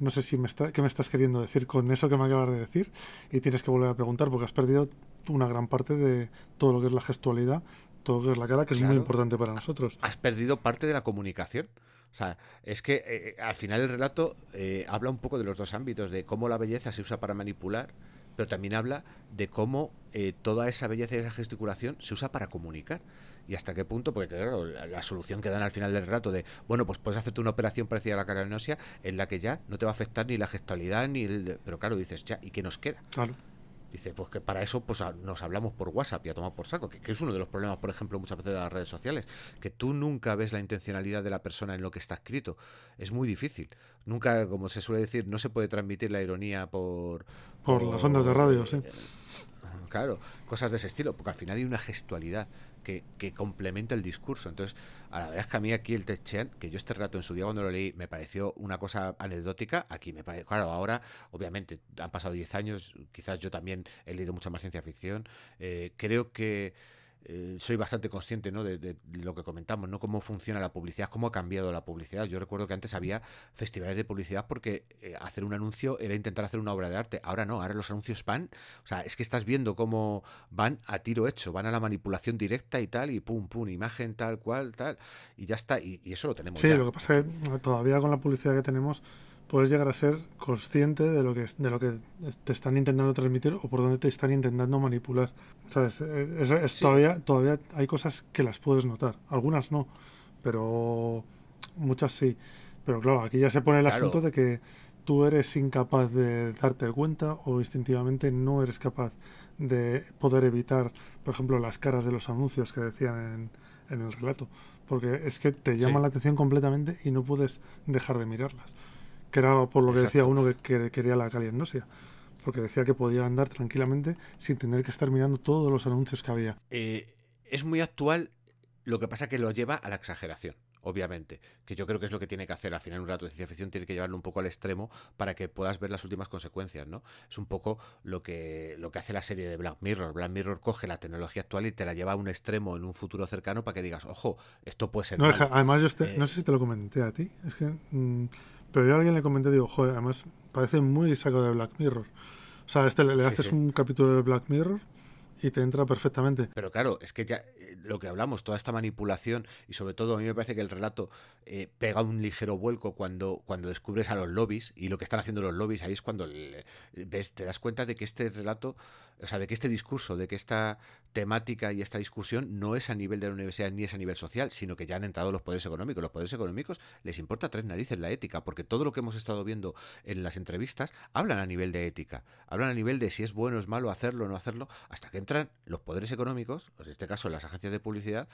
no sé si me está, qué me estás queriendo decir con eso que me acabas de decir, y tienes que volver a preguntar porque has perdido una gran parte de todo lo que es la gestualidad, todo lo que es la cara, que es muy importante para nosotros. has perdido parte de la comunicación. O sea, es que eh, al final el relato eh, habla un poco de los dos ámbitos, de cómo la belleza se usa para manipular, pero también habla de cómo eh, toda esa belleza y esa gesticulación se usa para comunicar. Y hasta qué punto, porque claro, la, la solución que dan al final del relato de, bueno, pues puedes hacerte una operación parecida a la caranosia en la que ya no te va a afectar ni la gestualidad ni el... Pero claro, dices, ya, ¿y qué nos queda? Claro. Dice, pues que para eso pues a- nos hablamos por WhatsApp y a tomar por saco, que, que es uno de los problemas, por ejemplo, muchas veces de las redes sociales, que tú nunca ves la intencionalidad de la persona en lo que está escrito. Es muy difícil. Nunca, como se suele decir, no se puede transmitir la ironía por... Por las ondas de radio, sí. Claro, cosas de ese estilo, porque al final hay una gestualidad que, complementa el discurso. Entonces, a la verdad es que a mí aquí el Techean, que yo este rato en su día cuando lo leí me pareció una cosa anecdótica, aquí me parece, claro, ahora obviamente han pasado 10 años, quizás yo también he leído mucha más ciencia ficción, eh, creo que eh, soy bastante consciente ¿no? de, de lo que comentamos, ¿no? Cómo funciona la publicidad, cómo ha cambiado la publicidad. Yo recuerdo que antes había festivales de publicidad porque eh, hacer un anuncio era intentar hacer una obra de arte. Ahora no, ahora los anuncios van, o sea, es que estás viendo cómo van a tiro hecho, van a la manipulación directa y tal, y pum, pum, imagen tal cual, tal, y ya está, y, y eso lo tenemos Sí, ya. lo que pasa es que todavía con la publicidad que tenemos puedes llegar a ser consciente de lo que de lo que te están intentando transmitir o por dónde te están intentando manipular. ¿Sabes? Es, es todavía, todavía hay cosas que las puedes notar. Algunas no, pero muchas sí. Pero claro, aquí ya se pone el asunto de que tú eres incapaz de darte cuenta o instintivamente no eres capaz de poder evitar, por ejemplo, las caras de los anuncios que decían en, en el relato. Porque es que te llaman la atención completamente y no puedes dejar de mirarlas. Que era por lo que decía uno que, quería la calienosia. Porque decía que podía andar tranquilamente sin tener que estar mirando todos los anuncios que había. Eh, es muy actual, lo que pasa que lo lleva a la exageración obviamente, que yo creo que es lo que tiene que hacer al final un rato de ciencia ficción, tiene que llevarlo un poco al extremo para que puedas ver las últimas consecuencias, ¿no? Es un poco lo que, lo que hace la serie de Black Mirror. Black Mirror coge la tecnología actual y te la lleva a un extremo en un futuro cercano para que digas, ojo, esto puede ser. No, además, yo este, no sé si te lo comenté a ti, es que. Mm, pero yo a alguien le comenté, digo, joder, además parece muy saco de Black Mirror. O sea, este le, haces un capítulo de Black Mirror y te entra perfectamente. Pero claro, es que ya lo que hablamos, toda esta manipulación y sobre todo a mí me parece que el relato eh, pega un ligero vuelco cuando, cuando descubres a los lobbies y lo que están haciendo los lobbies, ahí es cuando ves, te das cuenta de que este relato, o sea, de que este discurso, de que esta temática y esta discusión no es a nivel de la universidad ni es a nivel social, sino que ya han entrado los poderes económicos. Los poderes económicos les importa tres narices la ética, porque todo lo que hemos estado viendo en las entrevistas hablan a nivel de ética, hablan a nivel de si es bueno o es malo hacerlo o no hacerlo, hasta que entran los poderes económicos, en este caso las agencias de publicidad,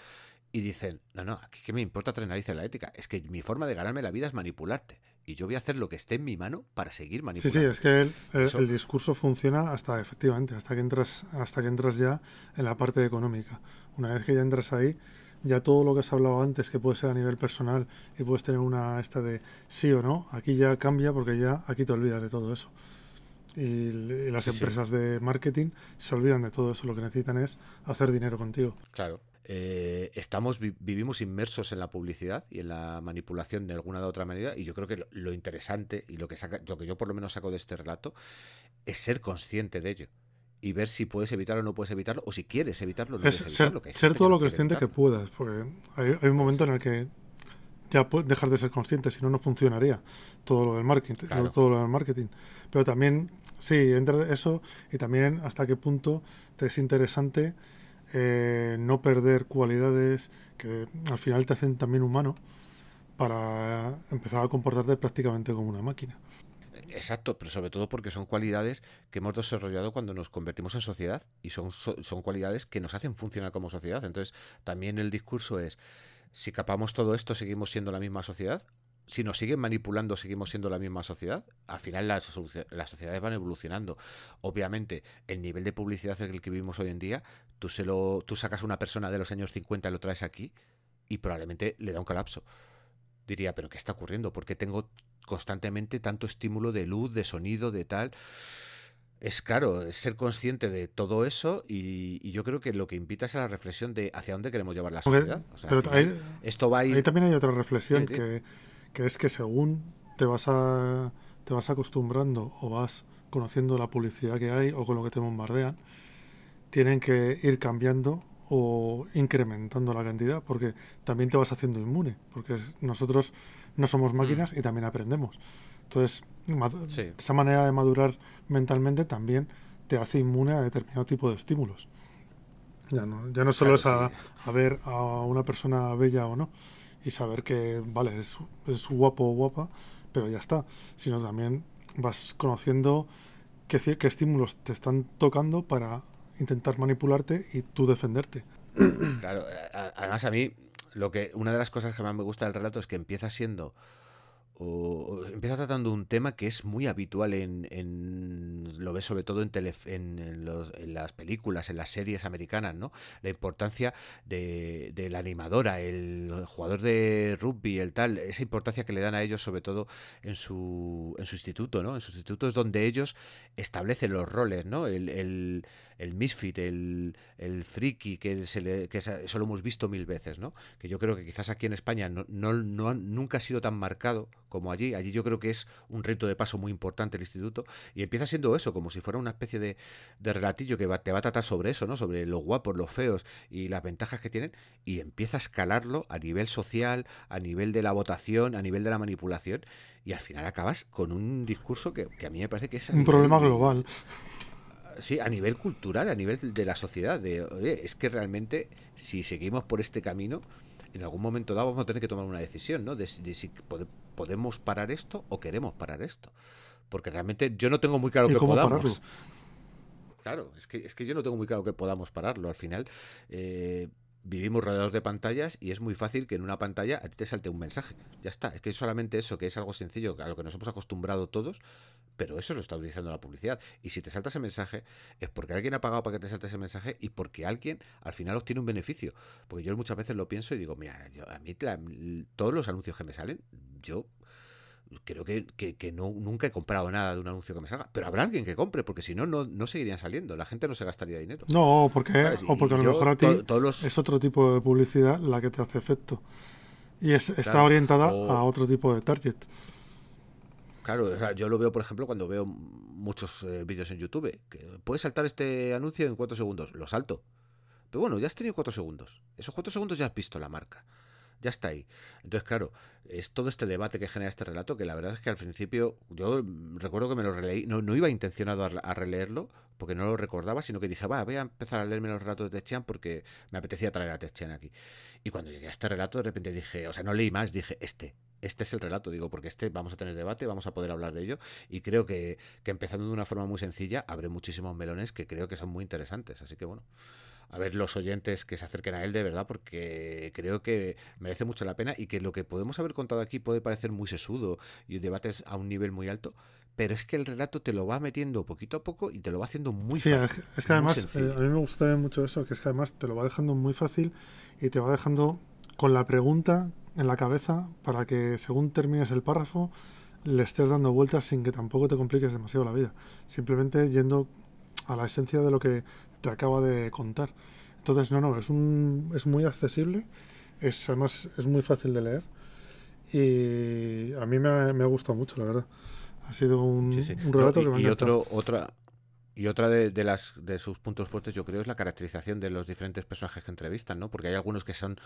y dicen, no, no, aquí que me importa tres narices la ética, es que mi forma de ganarme la vida es manipularte y yo voy a hacer lo que esté en mi mano para seguir manipulando. Sí, sí, es que el, discurso funciona hasta efectivamente, hasta que entras, hasta que entras ya en la parte económica. Una vez que ya entras ahí, ya todo lo que has hablado antes, que puede ser a nivel personal y puedes tener una esta de sí o no, aquí ya cambia porque ya aquí te olvidas de todo eso. Y, las empresas de marketing se olvidan de todo eso, lo que necesitan es hacer dinero contigo. Claro. Eh, estamos vivimos inmersos en la publicidad y en la manipulación de alguna de otra manera y yo creo que lo, interesante y lo que saca lo que yo por lo menos saco de este relato es ser consciente de ello y ver si puedes evitarlo o no puedes evitarlo o si quieres evitarlo o no ser, evitarlo, ser todo lo consciente que puedas porque hay, un momento en el que ya dejas de ser consciente si no no funcionaría todo lo del marketing todo lo del marketing. Pero también sí entra eso y también hasta qué punto te es interesante eh, no perder cualidades que al final te hacen también humano para empezar a comportarte prácticamente como una máquina. Exacto, pero sobre todo porque son cualidades que hemos desarrollado cuando nos convertimos en sociedad y son, son cualidades que nos hacen funcionar como sociedad. Entonces, también el discurso es, si capamos todo esto, ¿seguimos siendo la misma sociedad? Si nos siguen manipulando, seguimos siendo la misma sociedad. Al final las, sociedades van evolucionando. Obviamente, el nivel de publicidad en el que vivimos hoy en día, tú, se lo, tú sacas a una persona de los años 50 y lo traes aquí y probablemente le da un colapso. Diría, pero ¿qué está ocurriendo? ¿Por qué tengo constantemente tanto estímulo de luz, de sonido, de tal? Es claro, es ser consciente de todo eso y, yo creo que lo que invita es a la reflexión de hacia dónde queremos llevar la sociedad. esto va a ir... Ahí también hay otra reflexión que que es que según te vas a te vas acostumbrando o vas conociendo la publicidad que hay o con lo que te bombardean, tienen que ir cambiando o incrementando la cantidad, porque también te vas haciendo inmune, porque nosotros no somos mm. máquinas y también aprendemos. Entonces, esa manera de madurar mentalmente también te hace inmune a determinado tipo de estímulos. Ya no, ya no solo es a, a, ver a una persona bella o no, y saber que, vale, es, es guapo o guapa, pero ya está, sino también vas conociendo qué, qué estímulos te están tocando para intentar manipularte y tú defenderte. Claro, además a mí lo que una de las cosas que más me gusta del relato es que empieza siendo o empieza tratando un tema que es muy habitual en, lo ves sobre todo en, en, las películas, en las series americanas, ¿no? La importancia de, la animadora, el jugador de rugby, el tal, esa importancia que le dan a ellos sobre todo en su, en su instituto, ¿no? En su instituto es donde ellos establecen los roles, ¿no? El misfit, el, el friki, que, se le, que eso lo hemos visto mil veces, ¿no? Que yo creo que quizás aquí en España no, no, no, nunca ha sido tan marcado como allí. Allí yo creo que es un reto de paso muy importante el instituto y empieza siendo eso, como si fuera una especie de, de relatillo que te va a tratar sobre eso, ¿no? Sobre los guapos, los feos y las ventajas que tienen y empieza a escalarlo a nivel social, a nivel de la votación, a nivel de la manipulación y al final acabas con un discurso que, a mí me parece que es... Un problema global. Sí, a nivel cultural, a nivel de la sociedad. De, oye, es que realmente si seguimos por este camino, en algún momento dado vamos a tener que tomar una decisión, ¿no? De, si podemos parar esto o queremos parar esto. Porque realmente yo no tengo muy claro que podamos. Claro, es que, es que yo no tengo muy claro que podamos pararlo. Al final, eh, vivimos rodeados de pantallas y es muy fácil que en una pantalla a ti te salte un mensaje. Ya está. Es que es solamente eso, que es algo sencillo, a lo que nos hemos acostumbrado todos, pero eso lo está utilizando la publicidad. Y si te salta ese mensaje, es porque alguien ha pagado para que te salte ese mensaje y porque alguien al final obtiene un beneficio. Porque yo muchas veces lo pienso y digo, mira, a mí todos los anuncios que me salen, yo creo que, que, no, nunca he comprado nada de un anuncio que me salga. Pero habrá alguien que compre, porque si no, no, seguirían saliendo. La gente no se gastaría dinero. No, porque, o porque a lo mejor a ti es otro tipo de publicidad la que te hace efecto. Y es, está orientada a otro tipo de target. Claro, yo lo veo, por ejemplo, cuando veo muchos eh, vídeos en YouTube. Que puedes saltar este anuncio en cuatro segundos. Lo salto. Pero bueno, ya has tenido cuatro segundos. Esos cuatro segundos ya has visto la marca ya está ahí. Entonces, claro, es todo este debate que genera este relato que la verdad es que al principio yo recuerdo que me lo releí, no, no iba intencionado a, releerlo porque no lo recordaba, sino que dije, va, voy a empezar a leerme los relatos de Techian porque me apetecía traer a Techian aquí. Y cuando llegué a este relato, de repente dije, o sea, no leí más, dije, este, este es el relato, digo, porque este vamos a tener debate, vamos a poder hablar de ello y creo que, que empezando de una forma muy sencilla, abre muchísimos melones que creo que son muy interesantes. Así que bueno a ver los oyentes que se acerquen a él de verdad, porque creo que merece mucho la pena y que lo que podemos haber contado aquí puede parecer muy sesudo y debates a un nivel muy alto, pero es que el relato te lo va metiendo poquito a poco y te lo va haciendo muy fácil. Sí, es que además, eh, a mí me gusta mucho eso, que es que además te lo va dejando muy fácil y te va dejando con la pregunta en la cabeza para que según termines el párrafo le estés dando vueltas sin que tampoco te compliques demasiado la vida. Simplemente yendo a la esencia de lo que te acaba de contar. Entonces, no, no, es, un, es muy accesible, es, además es muy fácil de leer y a mí me ha, me ha gustado mucho, la verdad. Ha sido un, relato que me ha Y otro, otra, y otra de, las de sus puntos fuertes, yo creo, es la caracterización de los diferentes personajes que entrevistan, ¿no? Porque hay algunos que son.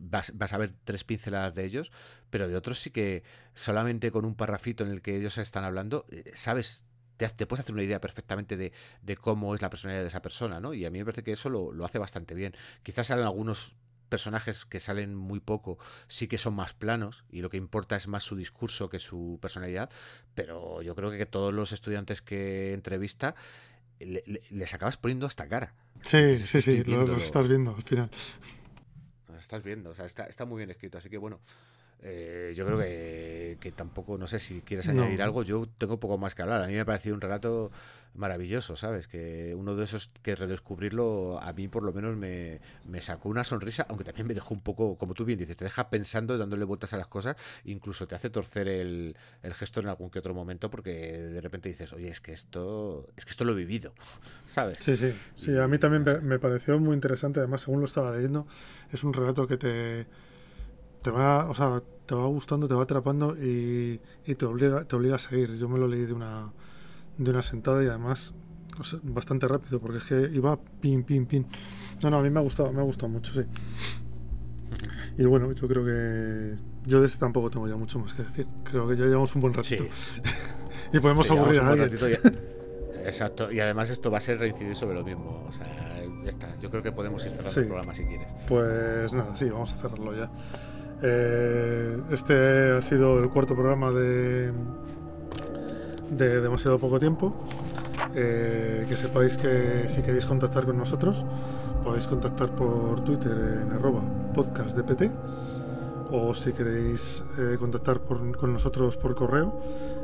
Vas, vas, a ver tres pinceladas de ellos, pero de otros sí que solamente con un parrafito en el que ellos están hablando, eh, sabes te, puedes hacer una idea perfectamente de, cómo es la personalidad de esa persona, ¿no? Y a mí me parece que eso lo, hace bastante bien. Quizás salen algunos personajes que salen muy poco sí que son más planos y lo que importa es más su discurso que su personalidad, pero yo creo que todos los estudiantes que entrevista les acabas poniendo hasta cara. Sí, sí, sí, lo, estás viendo al final. Lo estás viendo, o sea, está, está muy bien escrito, así que bueno, eh, yo creo que, tampoco, no sé si quieres añadir algo, yo tengo poco más que hablar. A mí me ha parecido un relato maravilloso, ¿sabes? Que uno de esos que redescubrirlo a mí por lo menos me, sacó una sonrisa, aunque también me dejó un poco, como tú bien dices, te deja pensando, dándole vueltas a las cosas, incluso te hace torcer el, gesto en algún que otro momento porque de repente dices, oye, es que esto, es que esto lo he vivido, ¿sabes? Sí, sí, sí, a mí también me pareció muy interesante, además según lo estaba leyendo, es un relato que te te va, o sea, te va gustando, te va atrapando y, te obliga, te obliga a seguir. Yo me lo leí de una, de una sentada y además bastante rápido porque es que iba pin, pin, pin. No, no, a mí me ha gustado, me ha gustado mucho, sí. Y bueno, yo creo que yo de este tampoco tengo ya mucho más que decir. Creo que ya llevamos un buen ratito. y podemos aburrir a alguien. Exacto, y además esto va a ser reincidir sobre lo mismo. O sea, ya está. Yo creo que podemos ir cerrando el programa si quieres. Pues nada, sí, vamos a cerrarlo ya. Eh, este ha sido el cuarto programa de, de demasiado poco tiempo. Eh, que sepáis que si queréis contactar con nosotros, podéis contactar por Twitter en arroba podcastdpt o si queréis eh, contactar con nosotros por correo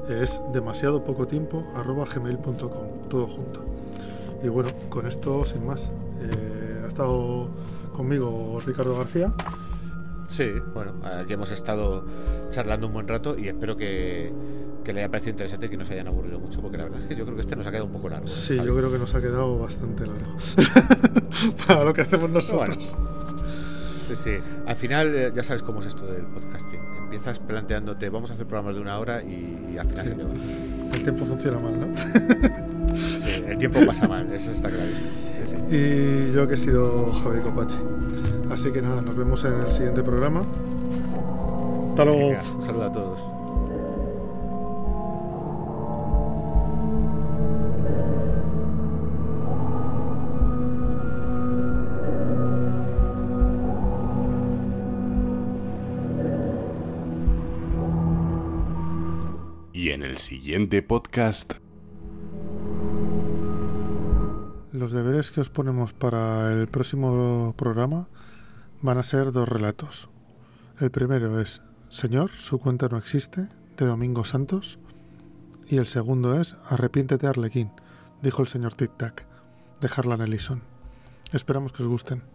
es demasiado poco tiempo gmail.com, todo junto. Y bueno, con esto sin más. ha estado conmigo Ricardo García. Sí, bueno, aquí hemos estado charlando un buen rato y espero que, que le haya parecido interesante y que no se hayan aburrido mucho, porque la verdad es que yo creo que este nos ha quedado un poco largo. Sí, Javi. yo creo que nos ha quedado bastante largo. Para lo que hacemos nosotros. Sí, sí. Al final eh, ya sabes cómo es esto del podcasting. Empiezas planteándote, vamos a hacer programas de una hora y, al final Sí. se te va. El tiempo funciona mal, ¿no? Sí, el tiempo pasa mal, eso está clarísimo. Y yo que he sido Javi Copache. Así que nada, nos vemos en el siguiente programa. Hasta luego. Venga, un saludo a todos. Y en el siguiente podcast... Los deberes que os ponemos para el próximo programa van a ser dos relatos. El primero es Señor, su cuenta no existe, de Domingo Santos. Y el segundo es Arrepiéntete, Arlequín, dijo el señor Tic Tac, de Harlan Ellison. Esperamos que os gusten.